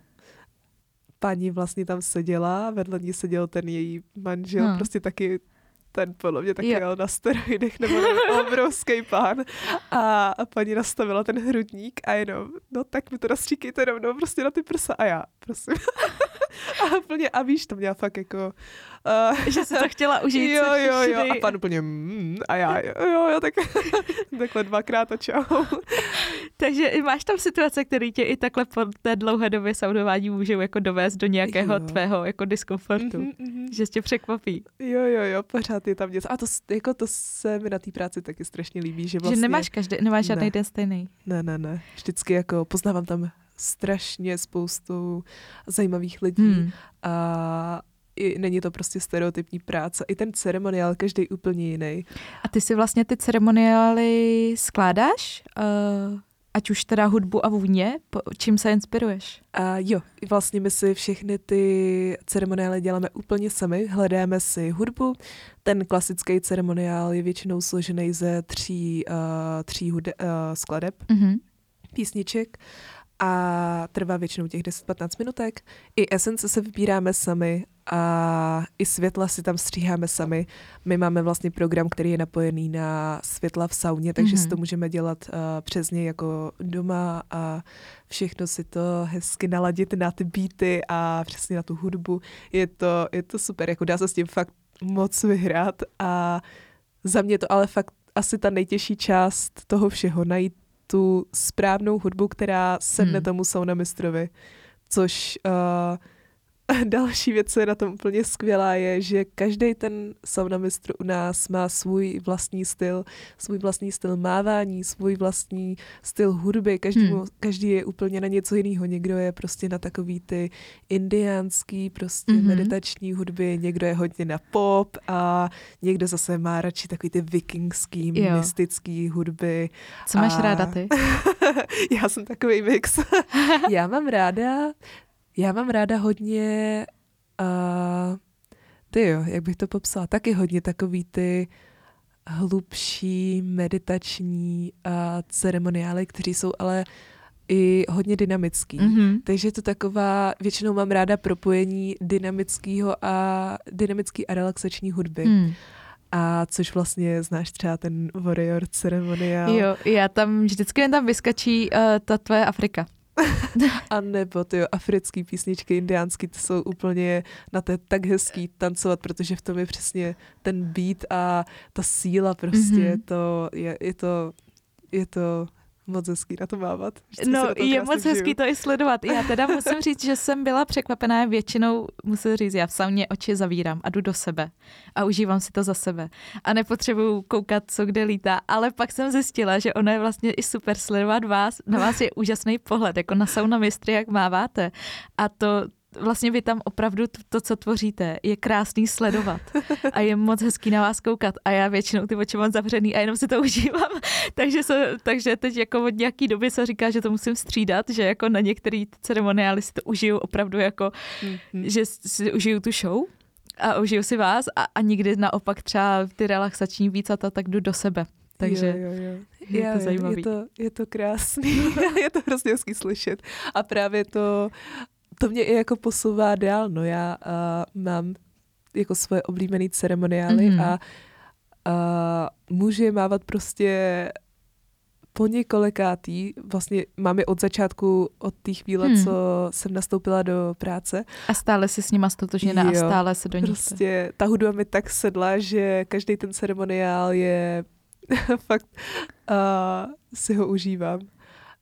paní vlastně tam seděla, vedle ní seděl ten její manžel, hmm. prostě taky ten podle mě taky jel na steroidech nebo obrovský pán a, a paní nastavila ten hrudník a jenom, no tak mi to nastříkejte rovnou prostě na ty prsa a já, prosím. a úplně, a víš, to měla fakt jako... Uh, že se to chtěla užít. Jo, jo, jo, a pan úplně, mm, a já, jo, jo, jo tak, takhle dvakrát a čau. Takže máš tam situace, které tě i takhle po té dlouhé době saudování můžou jako dovést do nějakého jo. tvého jako diskomfortu, mm-hmm, mm-hmm. že tě překvapí. Jo, jo, jo, pořád je tam něco. A to, jako to se mi na té práci taky strašně líbí, že vlastně... Že nemáš každý, nemáš žádný ne. den stejný. Ne, ne, ne. Vždycky jako poznávám tam strašně spoustu zajímavých lidí hmm. a i, není to prostě stereotypní práce. I ten ceremoniál, každý úplně jiný. A ty si vlastně ty ceremoniály skládáš? Uh, ať už teda hudbu a vůně? Po, čím se inspiruješ? Uh, jo, vlastně my si všechny ty ceremoniály děláme úplně sami. Hledáme si hudbu. Ten klasický ceremoniál je většinou složený ze tří, uh, tří hude, uh, skladeb, mm-hmm. písniček a trvá většinou těch 10-15 minutek. I esence se vybíráme sami a i světla si tam stříháme sami. My máme vlastně program, který je napojený na světla v sauně, takže mm-hmm. si to mhm. můžeme dělat uh, přes něj jako doma a všechno si to hezky naladit na ty beaty a přesně na tu hudbu. Je to, je to super, jako dá se s tím fakt moc vyhrát a za mě to ale fakt asi ta nejtěžší část toho všeho, najít tu správnou hudbu, která sedne hmm. tomu saunamistrovi, což uh, další věc, co je na tom úplně skvělá, je, že každý ten saunamistr u nás má svůj vlastní styl, svůj vlastní styl mávání, svůj vlastní styl hudby. Každý, hmm. každý je úplně na něco jiného. Někdo je prostě na takový ty indiánský, prostě hmm. meditační hudby, někdo je hodně na pop a někdo zase má radši takový ty vikingský, jo. mystický hudby. Co máš a... ráda ty? Já jsem takový mix. Já mám ráda já mám ráda hodně, uh, ty jo, jak bych to popsala, taky hodně takový ty hlubší meditační uh, ceremoniály, kteří jsou ale i hodně dynamický. Mm-hmm. Takže je to taková, většinou mám ráda propojení dynamického a dynamický a relaxační hudby. Mm. A což vlastně znáš třeba ten Warrior ceremoniál. Jo, já tam vždycky jen tam vyskačí uh, ta tvoje Afrika. A nebo ty africký písničky, indiánský, ty jsou úplně na té tak hezký tancovat, protože v tom je přesně ten beat a ta síla prostě, mm-hmm. to, je, je to, je to moc hezký na to mávat. No, je moc hezký žiju. to i sledovat. Já teda musím říct, že jsem byla překvapená většinou, musím říct, já v sauně oči zavírám a jdu do sebe a užívám si to za sebe. A nepotřebuju koukat, co kde lítá, ale pak jsem zjistila, že ono je vlastně i super sledovat vás. Na vás je úžasný pohled, jako na sauna mistry, jak máváte. A to, vlastně vy tam opravdu to, co tvoříte, je krásný sledovat a je moc hezký na vás koukat a já většinou ty oči mám zavřený a jenom si to užívám. takže, se, takže teď jako od nějaký doby se říká, že to musím střídat, že jako na některé ceremoniály si to užiju opravdu jako, mm-hmm. že si užiju tu show a užiju si vás a, a nikdy naopak třeba ty relaxační víc a to tak jdu do sebe. Takže jo, jo, jo. je já, to zajímavé. Je to, je to krásný, je to hrozně hezký slyšet. A právě to, to mě i jako posouvá dál. No já uh, mám jako svoje oblíbené ceremoniály mm-hmm. a uh, můžu je mávat prostě po několikátý, vlastně mám je od začátku, od té chvíle, hmm. co jsem nastoupila do práce. A stále si s nima stotožněna a stále se do nich. Prostě ta hudba mi tak sedla, že každý ten ceremoniál je fakt, uh, si ho užívám.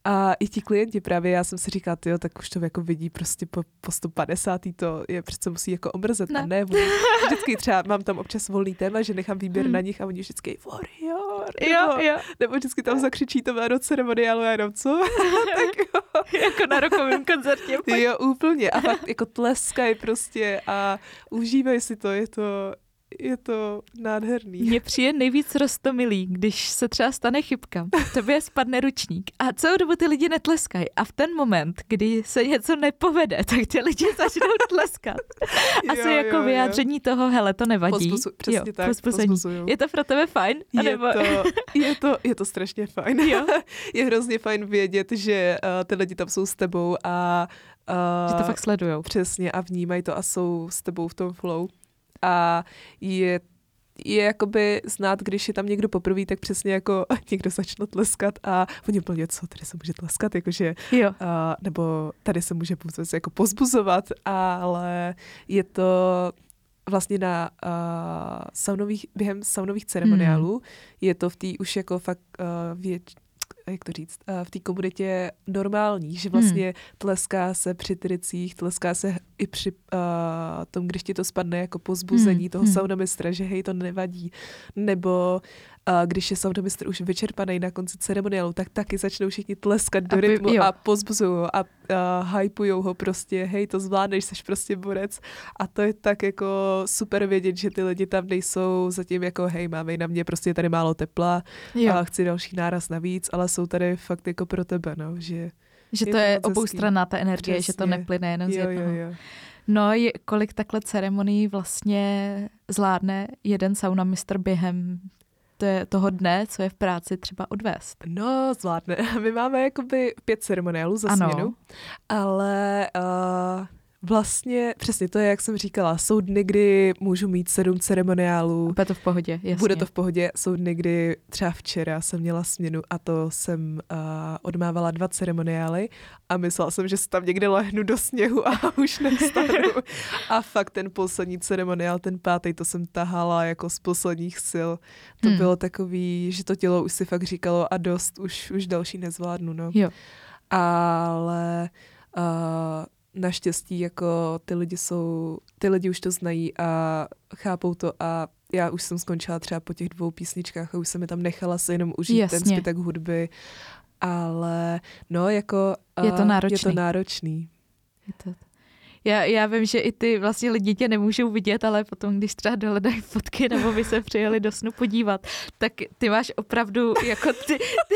A i ti klienti právě, já jsem si říkala, jo, tak už to jako vidí prostě po, po 150. to je přece musí jako omrzet ne. a ne Vždycky třeba mám tam občas volný téma, že nechám výběr hmm. na nich a oni vždycky warrior, nebo, jo, jo. nebo vždycky tam zakřičí to jméno ceremoniálu a jenom co? tak jo. jako na rokovém koncertě. Jo, úplně. A fakt jako tleskají prostě a užívají si to, je to, je to nádherný. Mně přijde nejvíc rostomilý, když se třeba stane chybka, tobě spadne ručník a celou dobu ty lidi netleskají a v ten moment, kdy se něco nepovede, tak ty lidi začnou tleskat. Asi jo, jako jo, vyjádření jo. toho, hele, to nevadí. Pozbuzu, přesně jo, tak, Je to pro tebe fajn? Je, to, je, to, je to strašně fajn. Jo. je hrozně fajn vědět, že uh, ty lidi tam jsou s tebou a Uh, že to fakt sledujou. Přesně a vnímají to a jsou s tebou v tom flow a je je jakoby znát, když je tam někdo poprvé, tak přesně jako někdo začne tleskat a oni úplně, co, tady se může tleskat, jakože, jo. A, nebo tady se může jako pozbuzovat, ale je to vlastně na uh, saunových, během saunových ceremoniálů, hmm. je to v té už jako fakt uh, věč, jak to říct, v té komunitě normální, že vlastně hmm. tleská se při tricích, tleská se i při uh, tom, když ti to spadne jako pozbuzení hmm. toho hmm. saunamistra, že hej, to nevadí. Nebo když je soundmistr už vyčerpaný na konci ceremoniálu, tak taky začnou všichni tleskat do rytmu a pozbuzují ho a, a hypujou ho prostě, hej, to zvládneš, jsi prostě borec. A to je tak jako super vědět, že ty lidi tam nejsou zatím jako, hej, máme na mě prostě tady málo tepla jo. a chci další náraz navíc, ale jsou tady fakt jako pro tebe, no, že... Že to je, je oboustranná ta energie, Přesně. že to neplyne jenom z jednoho. Jo, jo. No, je, kolik takhle ceremonií vlastně zvládne jeden sauna mistr během to je toho dne, co je v práci třeba odvést? No, zvládne. My máme jakoby pět ceremoniálů za ano. směnu, ale uh, Vlastně přesně to je, jak jsem říkala, jsou dny, kdy můžu mít sedm ceremoniálů. Bude to v pohodě, jasně. Bude to v pohodě. Jsou dny, kdy třeba včera jsem měla směnu a to jsem uh, odmávala dva ceremoniály a myslela jsem, že se tam někde lehnu do sněhu a už nevstanu. a fakt ten poslední ceremoniál, ten pátý, to jsem tahala jako z posledních sil. To hmm. bylo takový, že to tělo už si fakt říkalo a dost, už, už další nezvládnu. No. Jo. Ale uh, naštěstí jako ty lidi jsou, ty lidi už to znají a chápou to a já už jsem skončila třeba po těch dvou písničkách a už jsem mi tam nechala se jenom užít Jasně. ten zbytek hudby, ale no jako je to náročný. Je to náročný. Je to, já, já vím, že i ty vlastně lidi tě nemůžou vidět, ale potom, když třeba dohledají fotky nebo by se přijeli do snu podívat, tak ty máš opravdu jako ty, ty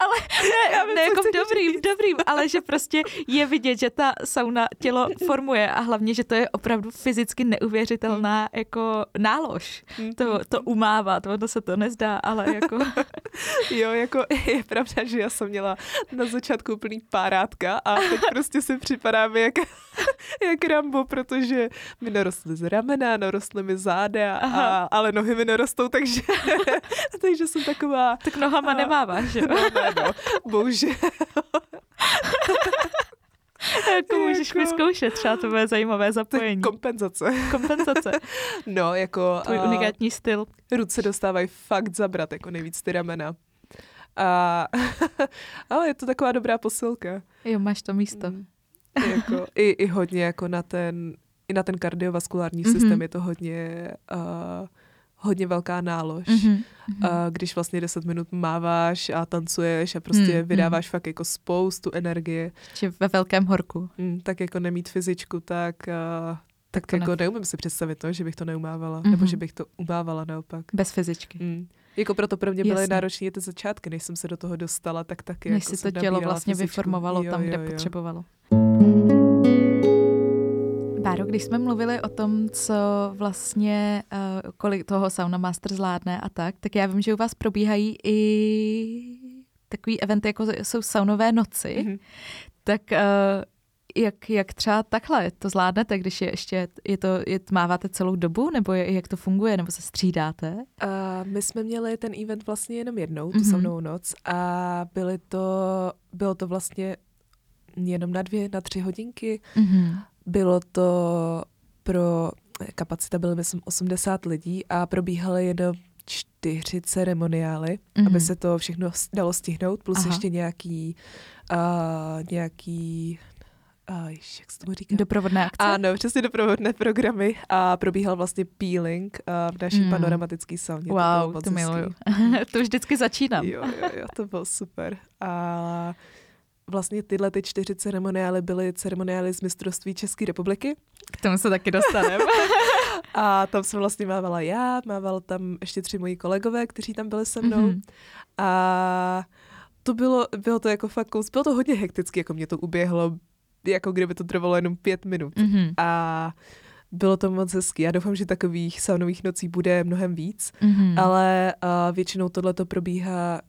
ale ne, vím, ne jako v dobrým, říct. dobrým, ale že prostě je vidět, že ta sauna tělo formuje a hlavně, že to je opravdu fyzicky neuvěřitelná hmm. jako nálož. Hmm. To, to umávat, ono se to nezdá, ale jako... jo, jako je pravda, že já jsem měla na začátku úplný párátka a teď prostě si připadám jak, jak Rambo, protože mi narostly z ramena, narostly mi záda, a, ale nohy mi nerostou, takže, takže jsem taková... Tak nohama a, nemáváš, že? No, bohužel. jako můžeš jako... mi zkoušet, třeba to bude zajímavé zapojení. Kompenzace. Kompenzace. no, jako... Tvůj uh, unikátní styl. Ruce dostávají fakt zabrat, jako nejvíc ty ramena. A, ale je to taková dobrá posilka. Jo, máš to místo. Mm. jako, i, I hodně jako na ten, i na ten kardiovaskulární mm-hmm. systém je to hodně uh, hodně velká nálož. Mm-hmm. A když vlastně 10 minut máváš a tancuješ a prostě mm-hmm. vydáváš fakt jako spoustu energie. Či ve velkém horku. Mm, tak jako nemít fyzičku, tak, uh, tak, tak jako ne... neumím si představit to, že bych to neumávala. Mm-hmm. Nebo že bych to umávala naopak. Bez fyzičky. Mm. Jako proto pro mě byly náročné ty začátky, než jsem se do toho dostala, tak taky. Než jako si to tělo vlastně fyzičku. vyformovalo jo, tam, jo, kde jo. potřebovalo. Báro, když jsme mluvili o tom, co vlastně, uh, kolik toho Sauna Master zvládne a tak, tak já vím, že u vás probíhají i takový eventy, jako jsou saunové noci. Mm-hmm. Tak uh, jak, jak třeba takhle to zvládnete, když je ještě, je to, je, máváte celou dobu, nebo je, jak to funguje, nebo se střídáte? Uh, my jsme měli ten event vlastně jenom jednou, tu mm-hmm. saunovou noc a byly to, bylo to vlastně jenom na dvě, na tři hodinky. Mm-hmm. Bylo to pro, kapacita byla myslím 80 lidí a probíhaly jenom čtyři ceremoniály, mm-hmm. aby se to všechno dalo stihnout, plus Aha. ještě nějaký, uh, nějaký uh, jak se tomu říká? Doprovodné akce? Ano, přesně doprovodné programy a probíhal vlastně peeling uh, v naší mm. panoramatické sauně. Wow, to, to miluju. to vždycky začínám. jo, jo, jo, to bylo super. A vlastně tyhle ty čtyři ceremoniály byly ceremoniály z mistrovství České republiky. K tomu se taky dostaneme. a tam jsem vlastně mávala já, mávala tam ještě tři moji kolegové, kteří tam byli se mnou. Mm-hmm. A to bylo, bylo to jako fakt, bylo to hodně hekticky, jako mě to uběhlo, jako kdyby to trvalo jenom pět minut. Mm-hmm. A bylo to moc hezky. Já doufám, že takových saunových nocí bude mnohem víc, mm-hmm. ale uh, většinou tohle to probíhá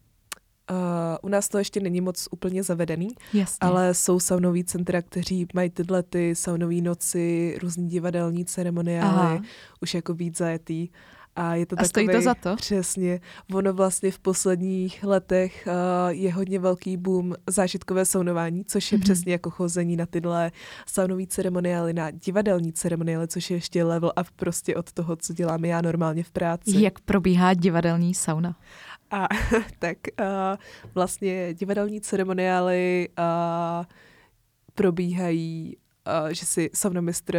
Uh, u nás to ještě není moc úplně zavedený, Jasně. ale jsou saunoví centra, kteří mají tyhle ty saunové noci, různý divadelní ceremoniály, Aha. už jako víc zajetý. A je to a takový, stojí to za to? Přesně. Ono vlastně v posledních letech uh, je hodně velký boom zážitkové saunování, což je mm-hmm. přesně jako chození na tyhle saunové ceremoniály, na divadelní ceremoniály, což je ještě level up prostě od toho, co dělám já normálně v práci. Jak probíhá divadelní sauna? A tak uh, vlastně divadelní ceremoniály uh, probíhají uh, že si saunamistr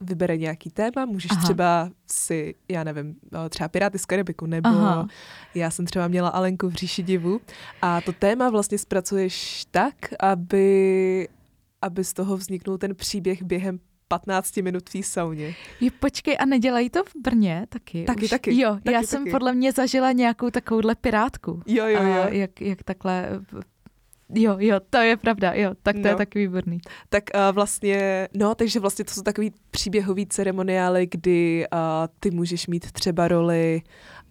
vybere nějaký téma, můžeš Aha. třeba si, já nevím, třeba Piráty z Karibiku, nebo Aha. já jsem třeba měla Alenku v říši divu a to téma vlastně zpracuješ tak, aby, aby z toho vzniknul ten příběh během 15 minut v sauně. Jo, počkej, a nedělají to v Brně taky? Taky, už? taky. Jo, taky, já jsem podle mě zažila nějakou takovouhle pirátku. Jo, jo, jo. A jak, jak takhle Jo, jo, to je pravda, jo, tak to no. je taky výborný. Tak uh, vlastně, no, takže vlastně to jsou takový příběhový ceremoniály, kdy uh, ty můžeš mít třeba roli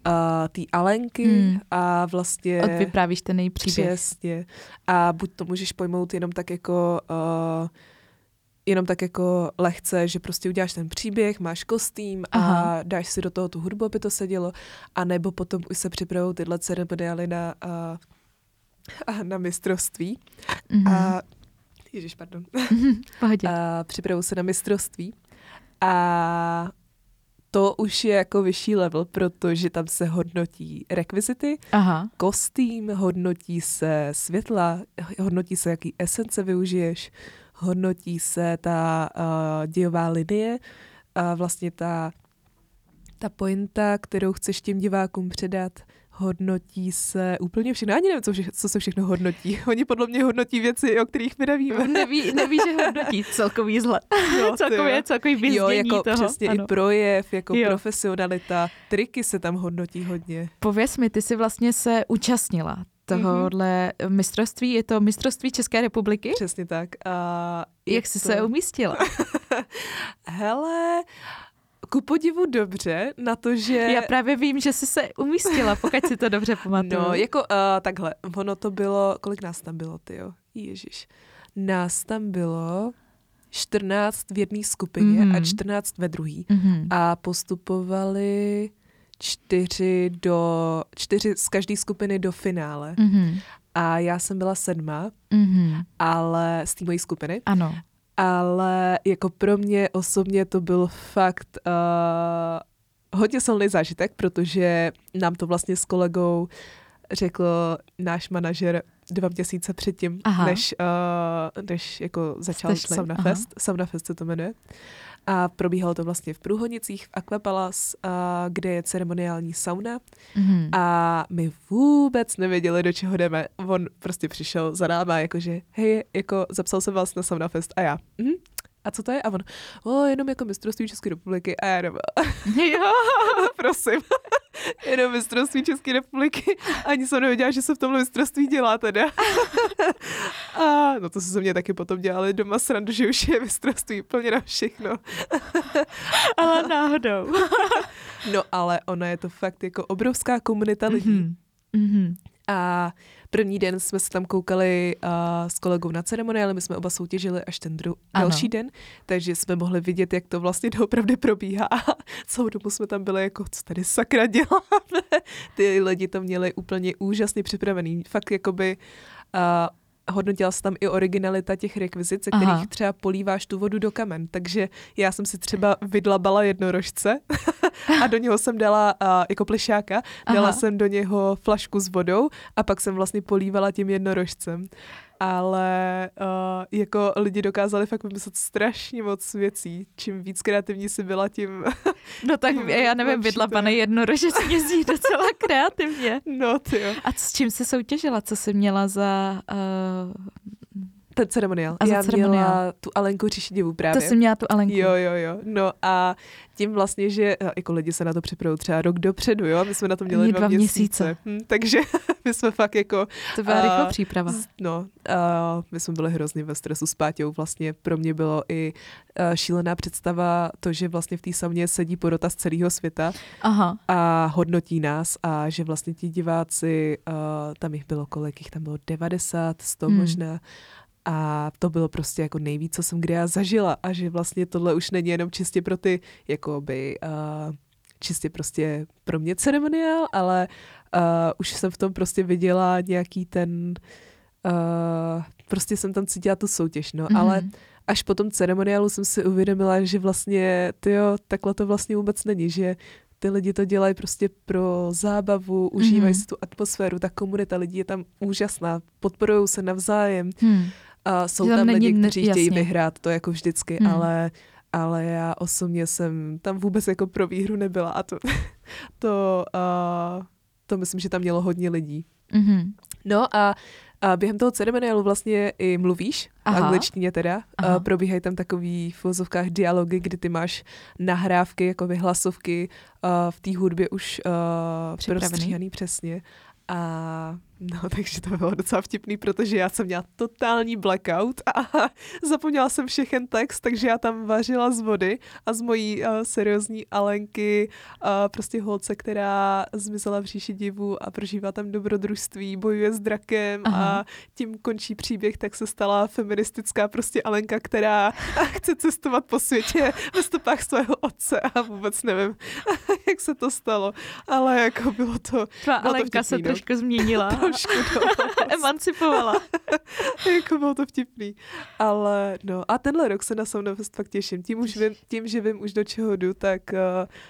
uh, té Alenky hmm. a vlastně... Odvyprávíš ten její příběh. Přesně. A buď to můžeš pojmout jenom tak jako... Uh, jenom tak jako lehce, že prostě uděláš ten příběh, máš kostým a Aha. dáš si do toho tu hudbu, aby to sedělo, a nebo potom už se připravují tyhle ceremoniály na, uh, a na mistrovství. Mm-hmm. A, ježiš, pardon. Pohodě. A připravují se na mistrovství. A to už je jako vyšší level, protože tam se hodnotí rekvizity, Aha. kostým, hodnotí se světla, hodnotí se, jaký esence využiješ, hodnotí se ta uh, dějová linie, a vlastně ta, ta pointa, kterou chceš těm divákům předat, hodnotí se úplně všechno. Ani nevím, co, vše, co se všechno hodnotí. Oni podle mě hodnotí věci, o kterých my nevíme. Neví, neví že hodnotí celkový zhled. No, celkově, celkový vyzdění Jo, jako toho. přesně ano. i projev, jako jo. profesionalita. Triky se tam hodnotí hodně. Pověz mi, ty jsi vlastně se účastnila tohohle mm-hmm. mistrovství. Je to mistrovství České republiky? Přesně tak. A Jak jsi to... se umístila? Hele, ku podivu dobře na to, že... Já právě vím, že jsi se umístila, pokud si to dobře pamatuju. No, jako uh, takhle, ono to bylo, kolik nás tam bylo, ty jo? Ježiš. Nás tam bylo 14 v jedné skupině mm-hmm. a 14 ve druhé. Mm-hmm. A postupovali čtyři, do, čtyři z každé skupiny do finále. Mm-hmm. A já jsem byla sedma, mm-hmm. ale z té mojí skupiny. Ano. Ale jako pro mě osobně to byl fakt uh, hodně silný zážitek, protože nám to vlastně s kolegou řekl náš manažer dva měsíce předtím, než, uh, než jako začal Sauna Fest. Sauna Fest se to jmenuje. A probíhalo to vlastně v Průhonicích, v Aquapalas, a kde je ceremoniální sauna. Mm-hmm. A my vůbec nevěděli, do čeho jdeme. On prostě přišel za náma, jakože, hej, jako zapsal jsem vás na Sauna Fest a já, mhm, a co to je? A on, o, jenom jako mistrovství České republiky. A já jenom, jo, prosím, jenom mistrovství České republiky. Ani jsem nevěděla, že se v tomhle mistrovství dělá teda. a no to se mě taky potom dělali doma srandu, že už je mistrovství úplně na všechno. ale náhodou. no ale ona je to fakt jako obrovská komunita lidí. Mm-hmm. Mm-hmm. A První den jsme se tam koukali uh, s kolegou na ceremoniály, my jsme oba soutěžili až ten dru- další den, takže jsme mohli vidět, jak to vlastně doopravdy probíhá. A celou dobu jsme tam byli jako, co tady sakra děláme. Ty lidi to měli úplně úžasně připravený. Fakt jakoby uh, hodnotila se tam i originalita těch rekvizit, ze kterých Aha. třeba políváš tu vodu do kamen. Takže já jsem si třeba vydlabala jednorožce a do něho jsem dala uh, jako plišáka, dala Aha. jsem do něho flašku s vodou a pak jsem vlastně polívala tím jednorožcem ale uh, jako lidi dokázali fakt vymyslet strašně moc věcí. Čím víc kreativní si byla, tím... No tak tím já nevím, vydlabaný jednorožec mě zní docela kreativně. No ty jo. A s čím jsi soutěžila? Co jsi měla za uh, ten ceremoniál. A já ceremoniál. měla tu Alenku Čišiděvu právě. To jsem měla tu Alenku. Jo, jo, jo. No a tím vlastně, že jako lidi se na to připravují třeba rok dopředu, jo, my jsme na to měli dva, dva měsíce. měsíce. Hm, takže my jsme fakt jako... To byla uh, rychlá příprava. No, uh, my jsme byli hrozně ve stresu s Páťou. Vlastně pro mě bylo i uh, šílená představa to, že vlastně v té sauně sedí porota z celého světa Aha. a hodnotí nás a že vlastně ti diváci, uh, tam jich bylo kolik, jich tam bylo 90, 100 hmm. možná a to bylo prostě jako nejvíc, co jsem kdy já zažila a že vlastně tohle už není jenom čistě pro ty, jakoby, uh, čistě prostě pro mě ceremoniál, ale uh, už jsem v tom prostě viděla nějaký ten, uh, prostě jsem tam cítila tu soutěž, no, mm-hmm. ale až po tom ceremoniálu jsem si uvědomila, že vlastně, tyjo, takhle to vlastně vůbec není, že ty lidi to dělají prostě pro zábavu, užívají mm-hmm. si tu atmosféru, ta komunita lidí je tam úžasná, podporují se navzájem. Mm. A jsou tam, tam lidi, kteří jasně. chtějí vyhrát, to jako vždycky, hmm. ale ale já osobně jsem tam vůbec jako pro výhru nebyla a to, to, uh, to myslím, že tam mělo hodně lidí. Mm-hmm. No a, a během toho ceremoniálu vlastně i mluvíš, Aha. v angličtině teda. Aha. Uh, probíhají tam takový v vozovkách dialogy, kdy ty máš nahrávky, jako vyhlasovky uh, v té hudbě už uh, prostříhaný přesně. A No, takže to bylo docela vtipný, protože já jsem měla totální blackout a zapomněla jsem všechen text, takže já tam vařila z vody a z mojí uh, seriózní Alenky, uh, prostě holce, která zmizela v říši divu a prožívá tam dobrodružství, bojuje s drakem Aha. a tím končí příběh, tak se stala feministická prostě Alenka, která chce cestovat po světě ve stopách svého otce a vůbec nevím, jak se to stalo, ale jako bylo to... Tvá bylo Alenka to vtipný, se no. trošku změnila trošku, no. Emancipovala. jako bylo to vtipný. Ale no a tenhle rok se na Soundfest fakt těším. Tím, už vím, tím, že vím už do čeho jdu, tak uh,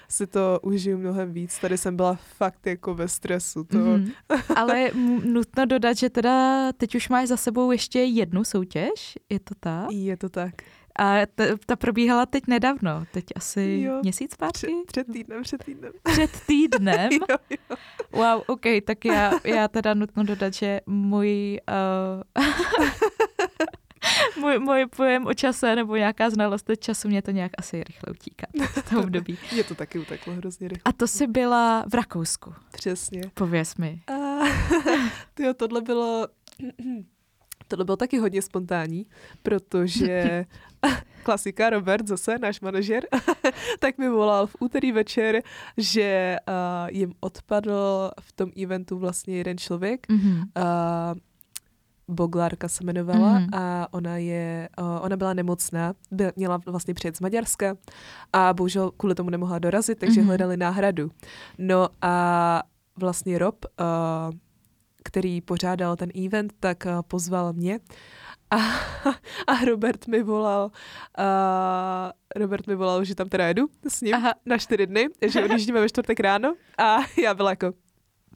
si to užiju mnohem víc. Tady jsem byla fakt jako ve stresu. To... Mm-hmm. Ale nutno dodat, že teda teď už máš za sebou ještě jednu soutěž, je to tak? Je to tak. A ta, ta probíhala teď nedávno, teď asi jo, měsíc zpátky? Před, před týdnem, před týdnem. Před týdnem? jo, jo. Wow, ok, tak já, já teda nutno dodat, že můj... Uh, můj, můj pojem o čase nebo nějaká znalost času mě to nějak asi rychle utíká v tom období. Mě to taky uteklo hrozně rychle. A to si byla v Rakousku. Přesně. Pověz mi. Uh, tyjo, tohle bylo Tohle bylo taky hodně spontánní, protože klasika Robert, zase náš manažer, tak mi volal v úterý večer, že uh, jim odpadl v tom eventu vlastně jeden člověk. Mm-hmm. Uh, Boglárka se jmenovala mm-hmm. a ona je, uh, ona byla nemocná, by, měla vlastně přijet z Maďarska a bohužel kvůli tomu nemohla dorazit, takže mm-hmm. hledali náhradu. No a vlastně Rob uh, který pořádal ten event, tak uh, pozval mě. A, a Robert mi volal, uh, Robert mi volal, že tam teda jedu s ním Aha. na čtyři dny, že odjíždíme ve čtvrtek ráno a já byla jako,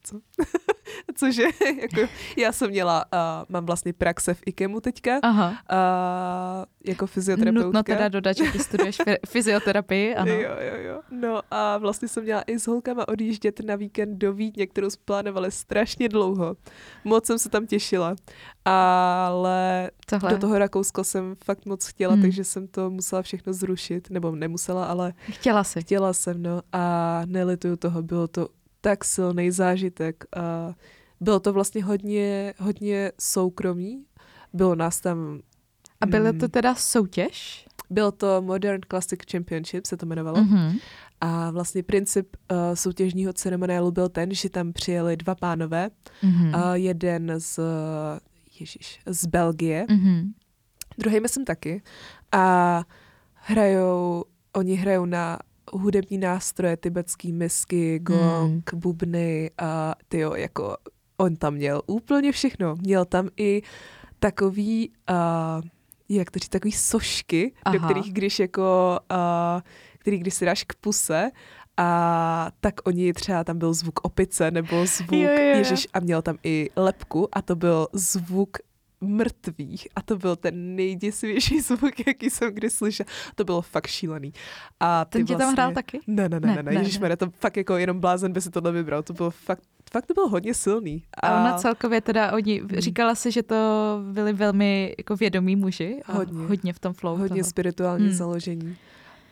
co? Cože, jako, já jsem měla, uh, mám vlastně praxe v IKEMu teďka, Aha. Uh, jako fyzioterapeutka. Nutno teda dodat, že ty studuješ fyzioterapii, ano. Jo, jo, jo. No a vlastně jsem měla i s holkama odjíždět na víkend do Vídně, kterou jsme plánovali strašně dlouho. Moc jsem se tam těšila, ale Tohle. do toho Rakousko jsem fakt moc chtěla, hmm. takže jsem to musela všechno zrušit, nebo nemusela, ale... Chtěla si. Chtěla jsem, no a nelituju toho, bylo to tak silný zážitek a bylo to vlastně hodně, hodně soukromý. Bylo nás tam... A bylo to mm, teda soutěž? Bylo to Modern Classic Championship, se to jmenovalo. Mm-hmm. A vlastně princip uh, soutěžního ceremoniálu byl ten, že tam přijeli dva pánové. Mm-hmm. Uh, jeden z, ježiš, z Belgie, mm-hmm. druhý myslím taky. A hrajou, oni hrajou na hudební nástroje, tibetský misky, gong, mm. bubny a tyjo, jako on tam měl úplně všechno. Měl tam i takový, uh, jak to říct, takový sošky, Aha. do kterých když jako, uh, který když si dáš k puse, a tak oni třeba tam byl zvuk opice nebo zvuk, jo, jo. ježiš, a měl tam i lepku a to byl zvuk mrtvých a to byl ten nejděsivější zvuk, jaký jsem kdy slyšel. To bylo fakt šílený. A ty ten tě vlastně... tam hrál taky? Ne, ne, ne, ne, ne, ne, ne. to fakt jako jenom blázen by si tohle vybral. To bylo fakt, fakt to bylo hodně silný. A, a ona celkově teda, oni, hmm. říkala si, že to byli velmi jako vědomí muži. A hodně. Hodně v tom flow. Hodně toho. spirituální hmm. založení.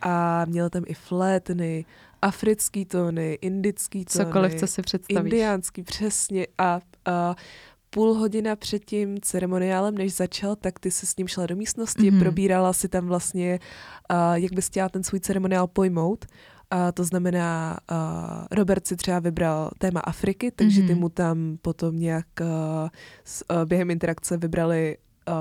A měl tam i flétny, africký tóny, indický tóny. Cokoliv, co si představíš. Indiánský, přesně. A, a půl hodina před tím ceremoniálem, než začal, tak ty se s ním šla do místnosti, mm-hmm. probírala si tam vlastně, uh, jak bys chtěla ten svůj ceremoniál pojmout. A to znamená, uh, Robert si třeba vybral téma Afriky, takže mm-hmm. ty mu tam potom nějak uh, s, uh, během interakce vybrali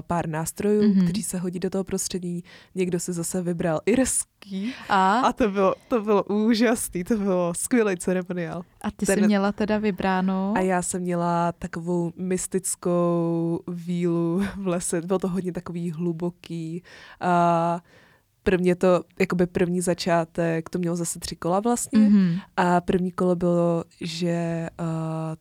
pár nástrojů, mm-hmm. kteří se hodí do toho prostředí. Někdo si zase vybral irský a, a to, bylo, to bylo úžasný, to bylo skvělý ceremoniál. A ty Ten... jsi měla teda vybráno? A já jsem měla takovou mystickou vílu v lese, bylo to hodně takový hluboký. A prvně to, jakoby první začátek, to mělo zase tři kola vlastně mm-hmm. a první kolo bylo, že uh,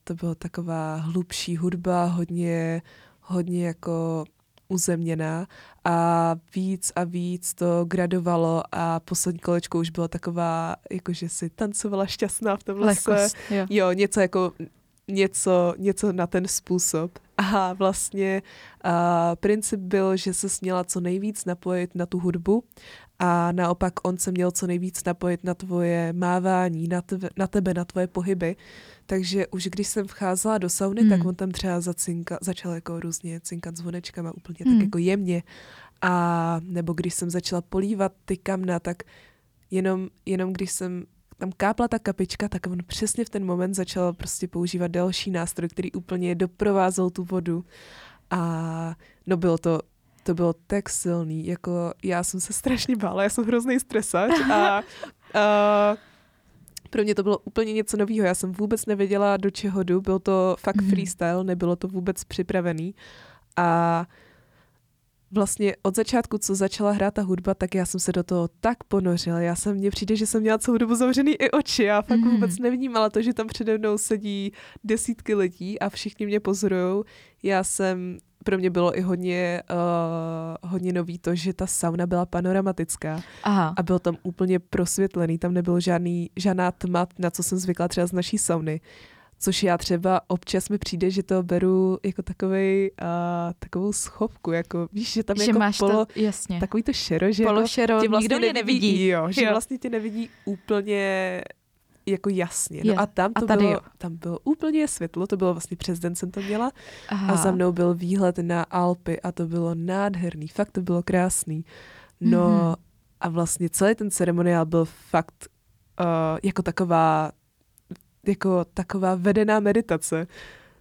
to byla taková hlubší hudba, hodně, hodně jako uzemněná a víc a víc to gradovalo a poslední kolečko už bylo taková, jakože si tancovala šťastná v tom lese. Lehkost, jo. jo, něco jako něco, něco na ten způsob. A vlastně uh, princip byl, že se směla co nejvíc napojit na tu hudbu a naopak on se měl co nejvíc napojit na tvoje mávání, na, tve, na tebe, na tvoje pohyby. Takže už když jsem vcházela do sauny, hmm. tak on tam třeba zacinka, začal jako různě cinkat zvonečkama úplně hmm. tak jako jemně. A nebo když jsem začala polívat ty kamna, tak jenom, jenom když jsem tam kápla ta kapička, tak on přesně v ten moment začal prostě používat další nástroj, který úplně doprovázel tu vodu. A no bylo to, to bylo tak silný, jako já jsem se strašně bála, já jsem hrozný stresač a, a pro mě to bylo úplně něco nového. Já jsem vůbec nevěděla, do čeho jdu. Byl to fakt mm. freestyle, nebylo to vůbec připravený. A vlastně od začátku, co začala hrát ta hudba, tak já jsem se do toho tak ponořila. Já jsem, mně přijde, že jsem měla celou dobu zavřený i oči. Já fakt mm. vůbec nevnímala to, že tam přede mnou sedí desítky lidí a všichni mě pozorují. Já jsem pro mě bylo i hodně, uh, hodně nový to, že ta sauna byla panoramatická Aha. a byl tam úplně prosvětlený, tam nebylo žádný, žádná tma, na co jsem zvykla třeba z naší sauny. Což já třeba občas mi přijde, že to beru jako takovej, uh, takovou schovku, jako víš, že tam že jako máš polo, to, jasně. takový to šero, že polo jako šero, tě vlastně nikdo nevidí. nevidí. Jo, že jo. vlastně tě nevidí úplně jako jasně. No a tam to a tady bylo, jo. tam bylo úplně světlo, to bylo vlastně přes den jsem to měla Aha. a za mnou byl výhled na Alpy a to bylo nádherný, fakt to bylo krásný. No mm-hmm. a vlastně celý ten ceremoniál byl fakt uh, jako taková jako taková vedená meditace.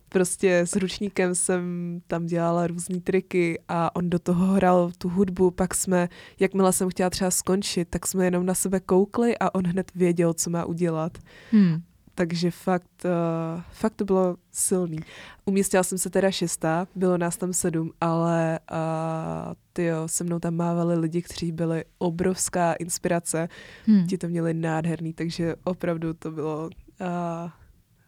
Prostě s ručníkem jsem tam dělala různé triky a on do toho hrál tu hudbu, pak jsme, jakmile jsem chtěla třeba skončit, tak jsme jenom na sebe koukli a on hned věděl, co má udělat. Hmm. Takže fakt, uh, fakt to bylo silný. Umístila jsem se teda šestá, bylo nás tam sedm, ale uh, tyjo, se mnou tam mávali lidi, kteří byli obrovská inspirace. Hmm. Ti to měli nádherný, takže opravdu to bylo uh,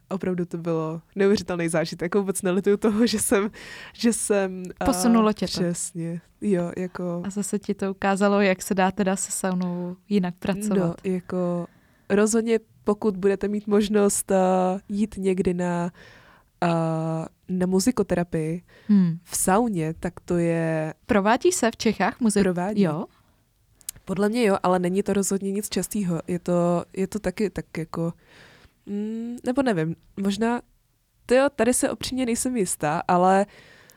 opravdu to bylo neuvěřitelný zážitek. Vůbec nelituju toho, že jsem, že jsem... Posunulo tě to. Přesně, jo, jako... A zase ti to ukázalo, jak se dá teda se saunou jinak pracovat. No, jako rozhodně pokud budete mít možnost uh, jít někdy na, uh, na muzikoterapii hmm. v sauně, tak to je... Provádí se v Čechách muzik? Provádí. Jo? Podle mě jo, ale není to rozhodně nic častého. Je to, je to taky tak jako Mm, nebo nevím, možná, to jo, tady se opřímně nejsem jistá, ale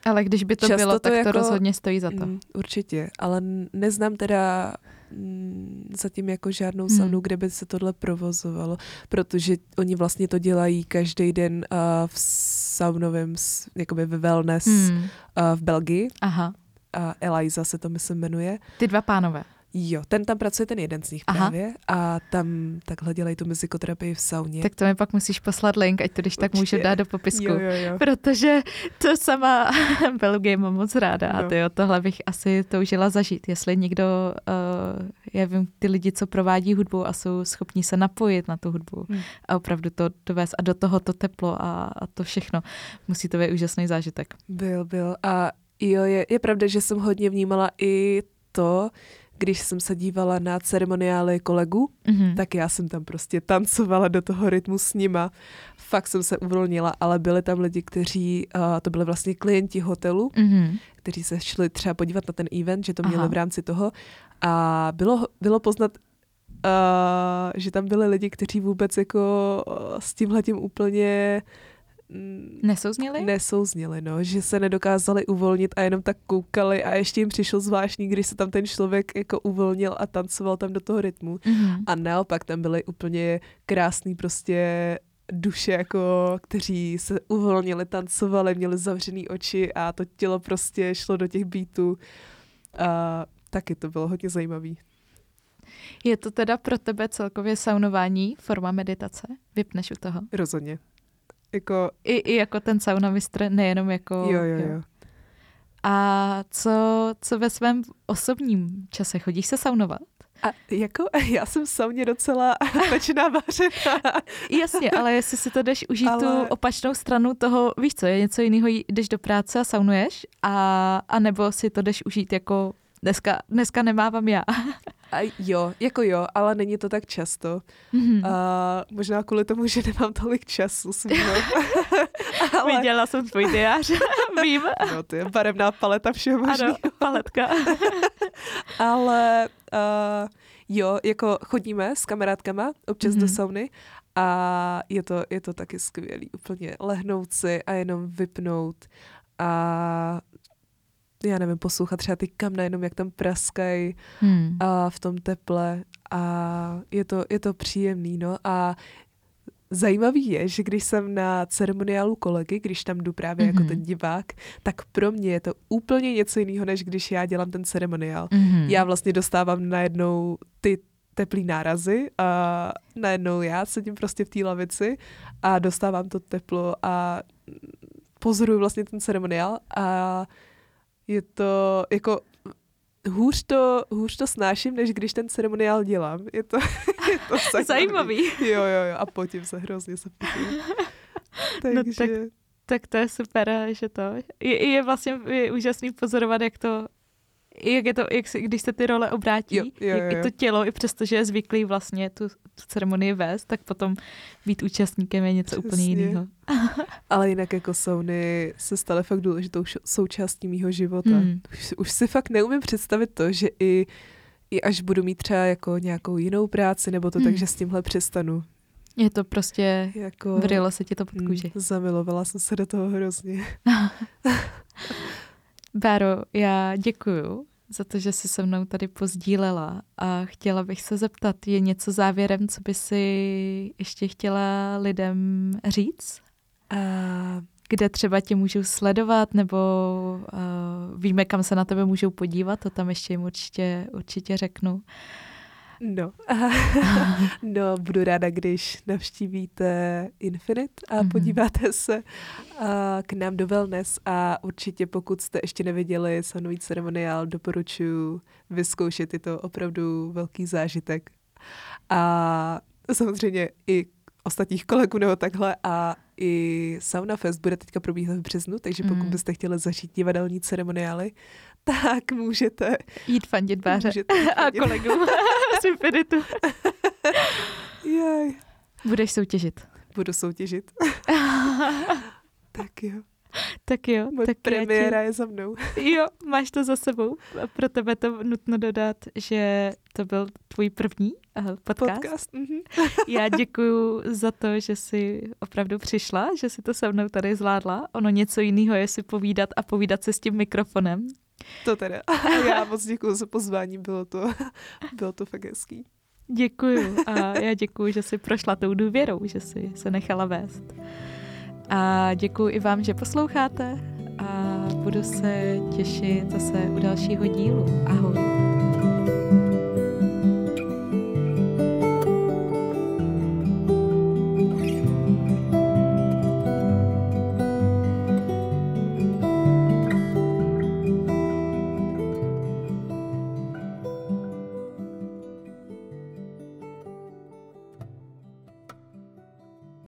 ale když by to bylo, to tak jako, to rozhodně stojí za to. Mm, určitě, ale neznám teda mm, zatím jako žádnou hmm. saunu, kde by se tohle provozovalo, protože oni vlastně to dělají každý den uh, v saunovém, jakoby ve wellness hmm. uh, v Belgii. Aha. A Eliza se to myslím jmenuje. Ty dva pánové. Jo, ten tam pracuje, ten jeden z nich Aha. právě a tam takhle dělají tu muzikoterapii v sauně. Tak to mi pak musíš poslat link, ať to když tak může dát do popisku. Jo, jo, jo. Protože to sama Belgie mám moc ráda no. a tyjo, tohle bych asi toužila zažít. Jestli někdo, uh, já vím, ty lidi, co provádí hudbu a jsou schopni se napojit na tu hudbu hmm. a opravdu to dovést a do toho to teplo a, a to všechno, musí to být úžasný zážitek. Byl, byl a jo, je, je pravda, že jsem hodně vnímala i to, když jsem se dívala na ceremoniály kolegů, mm-hmm. tak já jsem tam prostě tancovala do toho rytmu s nima. Fakt jsem se uvolnila, ale byli tam lidi, kteří, uh, to byli vlastně klienti hotelu, mm-hmm. kteří se šli třeba podívat na ten event, že to měli Aha. v rámci toho. A bylo, bylo poznat, uh, že tam byli lidi, kteří vůbec jako uh, s tímhletím úplně nesouzněli? Nesouzněli, no, že se nedokázali uvolnit a jenom tak koukali a ještě jim přišel zvláštní, když se tam ten člověk jako uvolnil a tancoval tam do toho rytmu. Mm-hmm. A naopak tam byly úplně krásný prostě duše, jako, kteří se uvolnili, tancovali, měli zavřený oči a to tělo prostě šlo do těch beatů. A taky to bylo hodně zajímavý. Je to teda pro tebe celkově saunování forma meditace? Vypneš u toho? Rozhodně. Jako... I, I jako ten sauna mistr, nejenom jako... Jo, jo, jo. A co, co ve svém osobním čase? Chodíš se saunovat? A jako, já jsem sauně docela pečená vařená. Jasně, ale jestli si to jdeš užít ale... tu opačnou stranu toho, víš co, je něco jiného, jdeš do práce a saunuješ, a, a nebo si to jdeš užít jako dneska, dneska nemávám já. A jo, jako jo, ale není to tak často. Mm-hmm. A možná kvůli tomu, že nemám tolik času svýho. ale... Viděla jsem tvůj diář, vím. No, to je barevná paleta všeho možného. Ano, paletka. ale uh, jo, jako chodíme s kamarádkama občas mm-hmm. do mhm. sauny a je to, je to taky skvělý. Úplně lehnout si a jenom vypnout a já nevím, poslouchat třeba ty kamna, jenom jak tam praskají hmm. a v tom teple a je to, je to příjemný, no a Zajímavý je, že když jsem na ceremoniálu kolegy, když tam jdu právě mm-hmm. jako mhm. ten divák, tak pro mě je to úplně něco jiného, než když já dělám ten ceremoniál. Mm-hmm. Já vlastně dostávám najednou ty teplý nárazy a najednou já sedím prostě v té lavici a dostávám to teplo a pozoruju vlastně ten ceremoniál a je to jako hůř to, hůř to snáším, než když ten ceremoniál dělám. Je to, je to zajímavý. zajímavý. Jo, jo, jo. A potím se hrozně se potím. Takže... No, tak, tak to je super, že to. Je, je vlastně je úžasný pozorovat, jak to jak je to, jak když se ty role obrátí, jo, jo, jo. jak to tělo, i přesto, že je zvyklý vlastně tu, tu ceremonii vést, tak potom být účastníkem je něco Přesně. úplně jiného. Ale jinak jako Sony se staly fakt důležitou součástí mýho života. Hmm. Už, už si fakt neumím představit to, že i, i až budu mít třeba jako nějakou jinou práci, nebo to hmm. tak, že s tímhle přestanu. Je to prostě, jako, vrylo se ti to pod kůži. Hmm, zamilovala jsem se do toho hrozně. Báro, já děkuju za to, že jsi se mnou tady pozdílela a chtěla bych se zeptat, je něco závěrem, co by si ještě chtěla lidem říct? Uh, kde třeba tě můžou sledovat, nebo uh, víme, kam se na tebe můžou podívat, to tam ještě jim určitě, určitě řeknu. No. no, budu ráda, když navštívíte Infinite a mm-hmm. podíváte se uh, k nám do Wellness a určitě pokud jste ještě neviděli Sanový ceremoniál, doporučuji vyzkoušet, je to opravdu velký zážitek. A samozřejmě i ostatních kolegů nebo takhle a i Sauna Fest bude teďka probíhat v březnu, takže pokud mm. byste chtěli zažít divadelní ceremoniály, tak můžete jít fandit Báře můžete jít fandit. a kolegům z Infinitu. Jej. Budeš soutěžit. Budu soutěžit. tak jo. Tak jo. Moje tak premiéra je za mnou. jo, máš to za sebou. A pro tebe to nutno dodat, že to byl tvůj první uh, podcast. podcast mm-hmm. Já děkuji za to, že jsi opravdu přišla, že si to se mnou tady zvládla. Ono něco jiného je si povídat a povídat se s tím mikrofonem. To teda. Já moc děkuji za pozvání, bylo to, bylo to fakt hezký. Děkuju a já děkuji, že jsi prošla tou důvěrou, že jsi se nechala vést. A děkuji i vám, že posloucháte a budu se těšit zase u dalšího dílu. Ahoj.